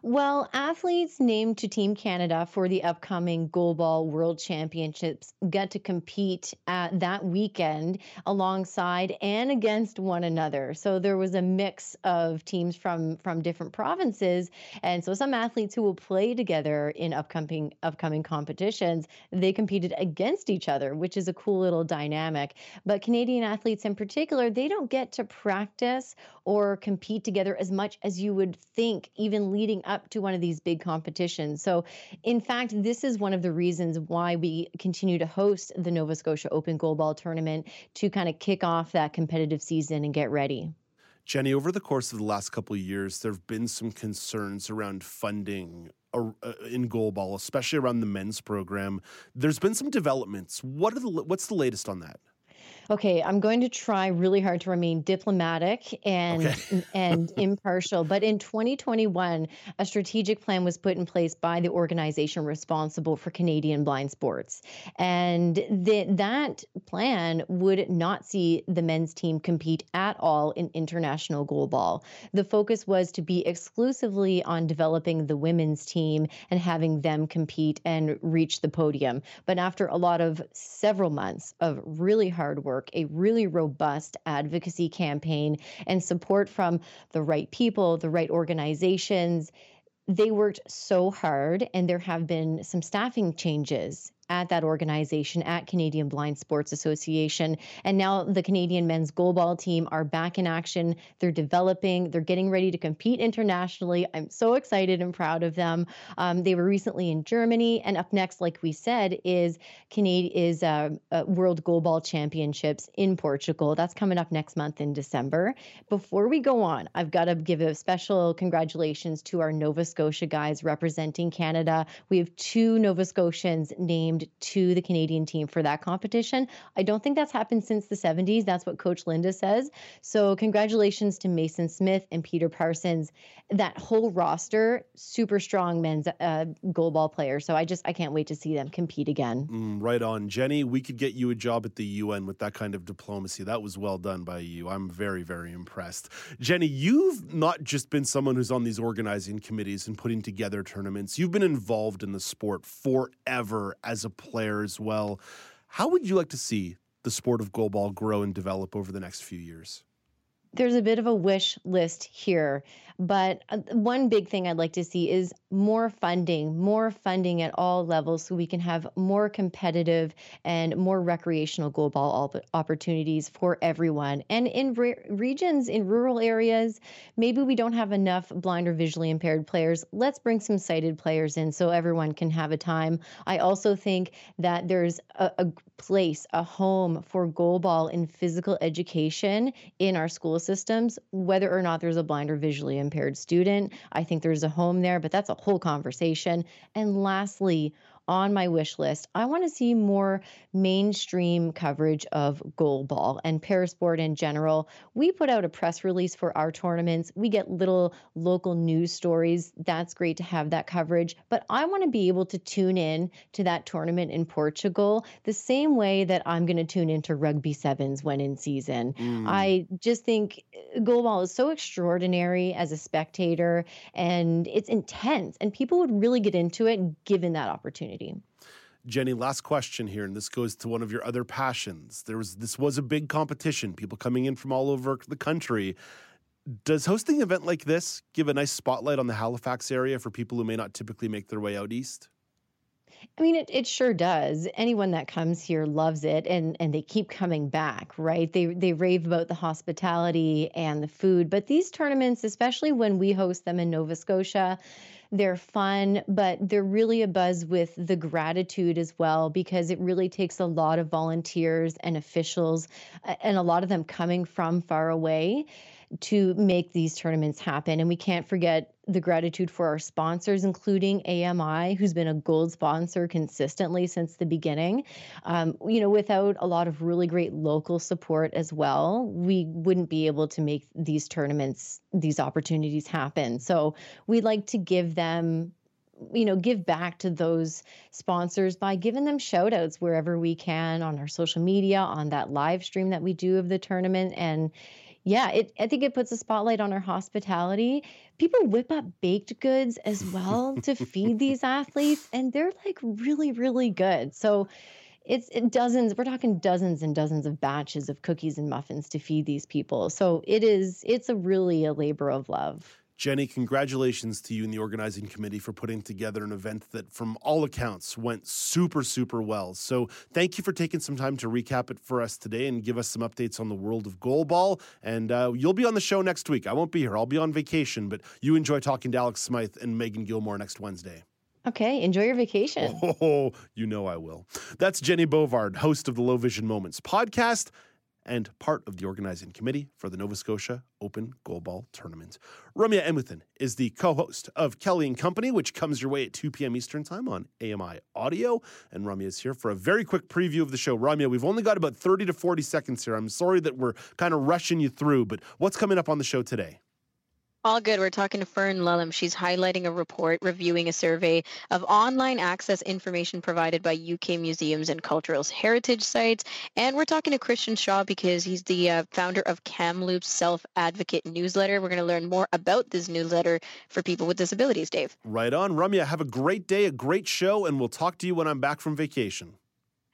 Well, athletes named to Team Canada for the upcoming Goalball World Championships got to compete at that weekend alongside and against one another. So there was a mix of teams from from different provinces, and so some athletes who will play together in upcoming upcoming competitions, they competed against each other, which is a cool little dynamic. But Canadian athletes in particular, they don't get to practice or compete together as much as you would think even leading up to one of these big competitions. So, in fact, this is one of the reasons why we continue to host the Nova Scotia Open Goalball Tournament to kind of kick off that competitive season and get ready. Jenny, over the course of the last couple of years, there have been some concerns around funding uh, in goalball, especially around the men's program. There's been some developments. What are the what's the latest on that? Okay, I'm going to try really hard to remain diplomatic and okay. and impartial. But in 2021, a strategic plan was put in place by the organization responsible for Canadian blind sports, and the, that plan would not see the men's team compete at all in international goalball. The focus was to be exclusively on developing the women's team and having them compete and reach the podium. But after a lot of several months of really hard work work, a really robust advocacy campaign, and support from the right people, the right organizations. They worked so hard, and there have been some staffing changes at that organization at Canadian Blind Sports Association. And now the Canadian men's goalball team are back in action. They're developing, they're getting ready to compete internationally. I'm so excited and proud of them. Um, they were recently in Germany, and up next, like we said, is Canadian is uh, uh, World Goalball Championships in Portugal. That's coming up next month in December. Before we go on, I've got to give a special congratulations to our Nova Scotia guys representing Canada. We have two Nova Scotians named named to the Canadian team for that competition. I don't think that's happened since the 70s. That's what Coach Linda says. So, congratulations to Mason Smith and Peter Parsons. That whole roster, super strong men's uh, goalball players. So, I just I can't wait to see them compete again. Mm, right on, Jenny. We could get you a job at the UN with that kind of diplomacy. That was well done by you. I'm very very impressed, Jenny. You've not just been someone who's on these organizing committees and putting together tournaments. You've been involved in the sport forever as a player as well. How would you like to see the sport of goalball grow and develop over the next few years? There's a bit of a wish list here, but uh, one big thing I'd like to see is more funding, more funding at all levels so we can have more competitive and more recreational goalball opportunities for everyone. And in re- regions, in rural areas, maybe we don't have enough blind or visually impaired players. Let's bring some sighted players in so everyone can have a time. I also think that there's a, a place, a home for goalball in physical education in our school systems, whether or not there's a blind or visually impaired student. I think there's a home there, but that's a whole conversation. And lastly, on my wish list. I want to see more mainstream coverage of goalball and parasport in general. We put out a press release for our tournaments. We get little local news stories. That's great to have that coverage. But I want to be able to tune in to that tournament in Portugal the same way that I'm going to tune into rugby sevens when in season. Mm. I just think uh, goalball is so extraordinary as a spectator and it's intense, and people would really get into it given that opportunity opportunity. Jenny, last question here, and this goes to one of your other passions. There was this was a big competition, people coming in from all over the country. Does hosting an event like this give a nice spotlight on the Halifax area for people who may not typically make their way out east? I mean, it, it sure does. Anyone that comes here loves it, and and they keep coming back, right? They they rave about the hospitality and the food. But these tournaments, especially when we host them in Nova Scotia, they're fun, but they're really a buzz with the gratitude as well, because it really takes a lot of volunteers and officials, and a lot of them coming from far away to make these tournaments happen. And we can't forget the gratitude for our sponsors, including AMI, who's been a gold sponsor consistently since the beginning. Um, you know, without a lot of really great local support as well, we wouldn't be able to make these tournaments, these opportunities happen. So we'd like to give them you know give back to those sponsors by giving them shout outs wherever we can on our social media on that live stream that we do of the tournament and yeah, it, I think it puts a spotlight on our hospitality. People whip up baked goods as well to feed these athletes, and they're like really, really good. So it's it dozens, we're talking dozens and dozens of batches of cookies and muffins to feed these people. So it is, it's a really a labor of love. Jenny, congratulations to you and the organizing committee for putting together an event that, from all accounts, went super, super well. So, thank you for taking some time to recap it for us today and give us some updates on the world of goalball. And uh, you'll be on the show next week. I won't be here, I'll be on vacation, but you enjoy talking to Alex Smythe and Megan Gilmore next Wednesday. Okay, enjoy your vacation. Oh, you know I will. That's Jenny Bovard, host of the Low Vision Moments podcast and part of the organizing committee for the Nova Scotia Open Goalball Tournament. Ramya Amuthan is the co-host of Kelly and Company, which comes your way at 2 p.m. Eastern Time on AMI Audio. And Ramya is here for a very quick preview of the show. Ramya, we've only got about 30 to 40 seconds here. I'm sorry that we're kind of rushing you through, but what's coming up on the show today? All good. We're talking to Fern Lulham. She's highlighting a report reviewing a survey of online access information provided by UK museums and cultural heritage sites. And we're talking to Christian Shaw because he's the uh, founder of Kamloops Self Advocate newsletter. We're going to learn more about this newsletter for people with disabilities, Dave. Right on. Ramya, have a great day, a great show, and we'll talk to you when I'm back from vacation.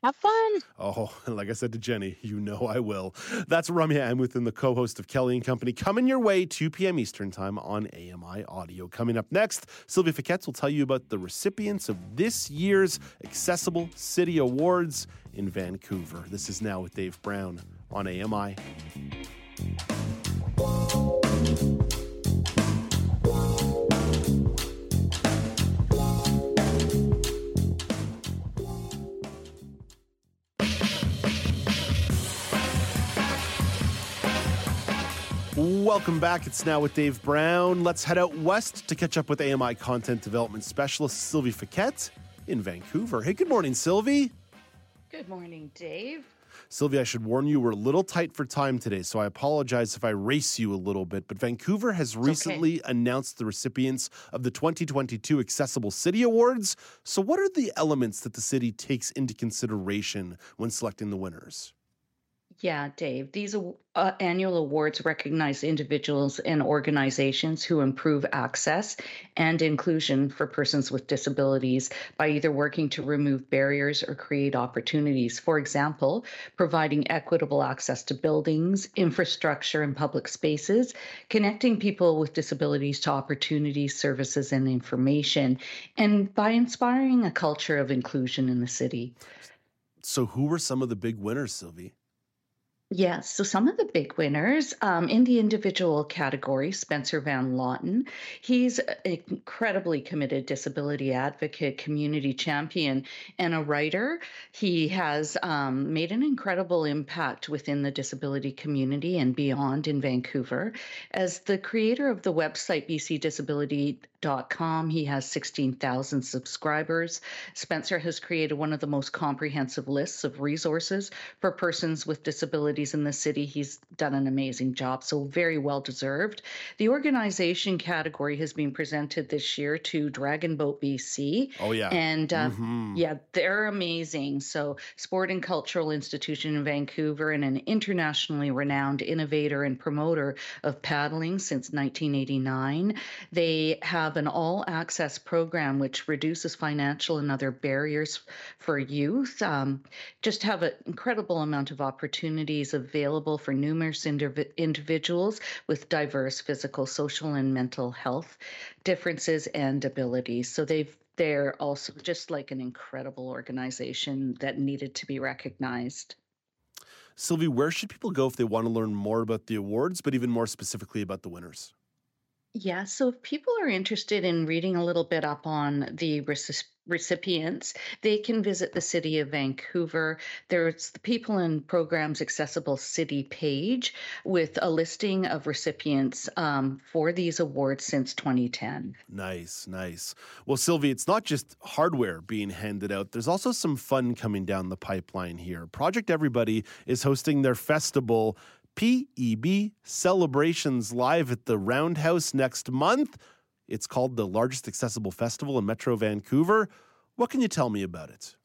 Have fun. Oh, like I said to Jenny, you know I will. That's Ramya Amuthan, the co-host of Kelly and Company, coming your way 2 p.m. Eastern Time on AMI Audio. Coming up next, Sylvie Fiquets will tell you about the recipients of this year's Accessible City Awards in Vancouver. This is now with Dave Brown on AMI. Welcome back. It's now with Dave Brown. Let's head out west to catch up with AMI content development specialist Sylvie Fiquet in Vancouver. Hey, good morning, Sylvie. Good morning, Dave. Sylvie, I should warn you, we're a little tight for time today, so I apologize if I race you a little bit. But Vancouver has recently okay. announced the recipients of the 2022 Accessible City Awards. So, what are the elements that the city takes into consideration when selecting the winners? Yeah, Dave. These uh, annual awards recognize individuals and organizations who improve access and inclusion for persons with disabilities by either working to remove barriers or create opportunities. For example, providing equitable access to buildings, infrastructure, and public spaces, connecting people with disabilities to opportunities, services, and information, and by inspiring a culture of inclusion in the city. So, who were some of the big winners, Sylvie? Yes, so some of the big winners um, in the individual category, Spencer Van Vloten. He's an incredibly committed disability advocate, community champion, and a writer. He has um, made an incredible impact within the disability community and beyond in Vancouver. As the creator of the website bcdisability.com, He has 16,000 subscribers. Spencer has created one of the most comprehensive lists of resources for persons with disabilities in the city. He's done an amazing job, so very well deserved. The organization category has been presented this year to Dragon Boat BC. Oh, yeah. And uh, Mhm. yeah, they're amazing. So, sport and cultural institution in Vancouver and an internationally renowned innovator and promoter of paddling since 1989. They have an all access program which reduces financial and other barriers for youth. Um, just have an incredible amount of opportunities available for numerous indiv- individuals with diverse physical, social, and mental health differences and abilities. So they've they're also just like an incredible organization that needed to be recognized. Sylvie, where should people go if they want to learn more about the awards, but even more specifically about the winners? Yeah, so if people are interested in reading a little bit up on the reci- recipients, they can visit the City of Vancouver. There's the People and Programs Accessible City page with a listing of recipients um, for these awards since 2010. Nice, nice. Well, Sylvie, it's not just hardware being handed out. There's also some fun coming down the pipeline here. Project Everybody is hosting their festival, PEB Celebrations, live at the Roundhouse next month. It's called the largest accessible festival in Metro Vancouver. What can you tell me about it?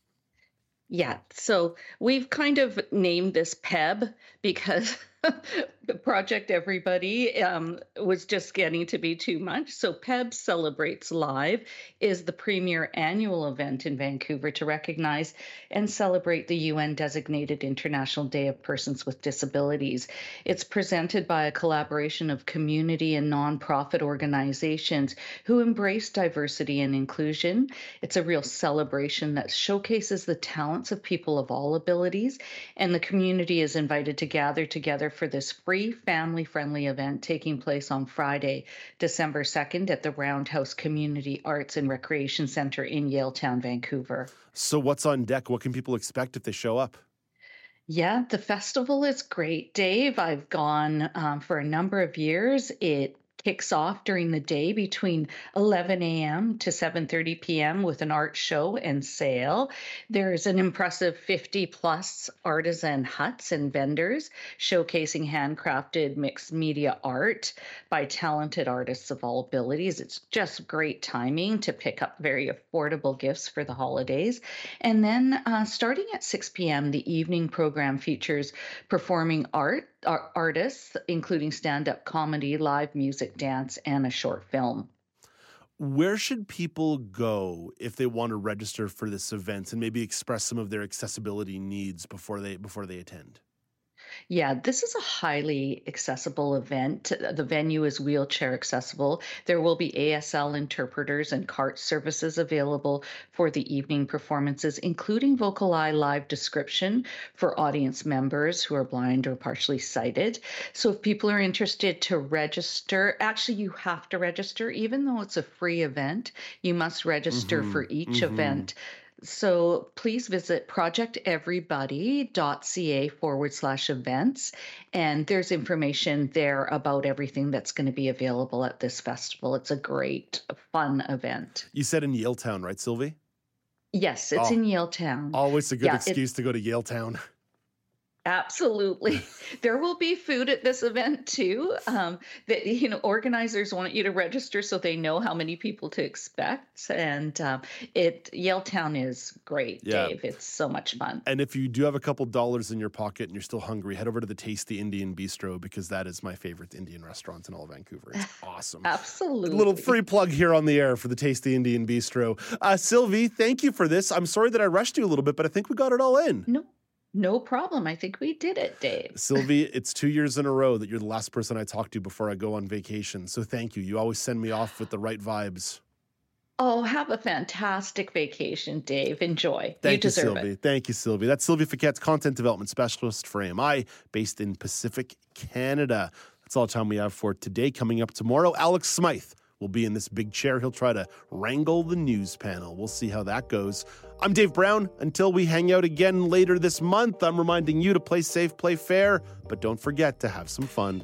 Yeah, so we've kind of named this PEB because the Project Everybody um, was just getting to be too much. So PEB Celebrates Live is the premier annual event in Vancouver to recognize and celebrate the UN designated International Day of Persons with Disabilities. It's presented by a collaboration of community and nonprofit organizations who embrace diversity and inclusion. It's a real celebration that showcases the talents of people of all abilities, and the community is invited to gather together for this free, family friendly event taking place on Friday, December 2nd at the Roundhouse Community Arts and Recreation Center in Yaletown, Vancouver. So, what's on deck? What can people expect if they show up? Yeah, the festival is great, Dave. I've gone um, for a number of years. It kicks off during the day between 11 a.m. to 7:30 p.m. with an art show and sale. There's an impressive 50 plus artisan huts and vendors showcasing handcrafted mixed media art by talented artists of all abilities. It's just great timing to pick up very affordable gifts for the holidays. And then uh, starting at 6 p.m., the evening program features performing art ar- artists, including stand up comedy, live music, dance, and a short film. Where should people go if they want to register for this event and maybe express some of their accessibility needs before they before they attend? Yeah, this is a highly accessible event. The venue is wheelchair accessible. There will be ASL interpreters and CART services available for the evening performances, including VocalEye live description for audience members who are blind or partially sighted. So if people are interested to register, actually, you have to register, even though it's a free event, you must register Mhm, for each mhm. event. So please visit projecteverybody.ca forward slash events. And there's information there about everything that's going to be available at this festival. It's a great, fun event. You said in Yaletown, right, Sylvie? Yes, it's Oh, in Yaletown. Always a good Yeah, excuse to go to Yaletown. Absolutely. There will be food at this event too. Um, that you know, organizers want you to register so they know how many people to expect. And um, it Yaletown is great, Yeah. Dave. It's so much fun. And if you do have a couple dollars in your pocket and you're still hungry, head over to the Tasty Indian Bistro because that is my favorite Indian restaurant in all of Vancouver. It's awesome. Absolutely. A Little free plug here on the air for the Tasty Indian Bistro. Uh, Sylvie, thank you for this. I'm sorry that I rushed you a little bit, but I think we got it all in. No, no problem. I think we did it, Dave. Sylvie, it's two years in a row that you're the last person I talk to before I go on vacation. So thank you. You always send me off with the right vibes. Oh, have a fantastic vacation, Dave. Enjoy. Thank you, deserve Sylvie. it. Thank you, Sylvie. That's Sylvie Fiquette's content development specialist for AMI, based in Pacific Canada. That's all the time we have for today. Coming up tomorrow, Alex Smythe will be in this big chair. He'll try to wrangle the news panel. We'll see how that goes. I'm Dave Brown. Until we hang out again later this month, I'm reminding you to play safe, play fair, but don't forget to have some fun.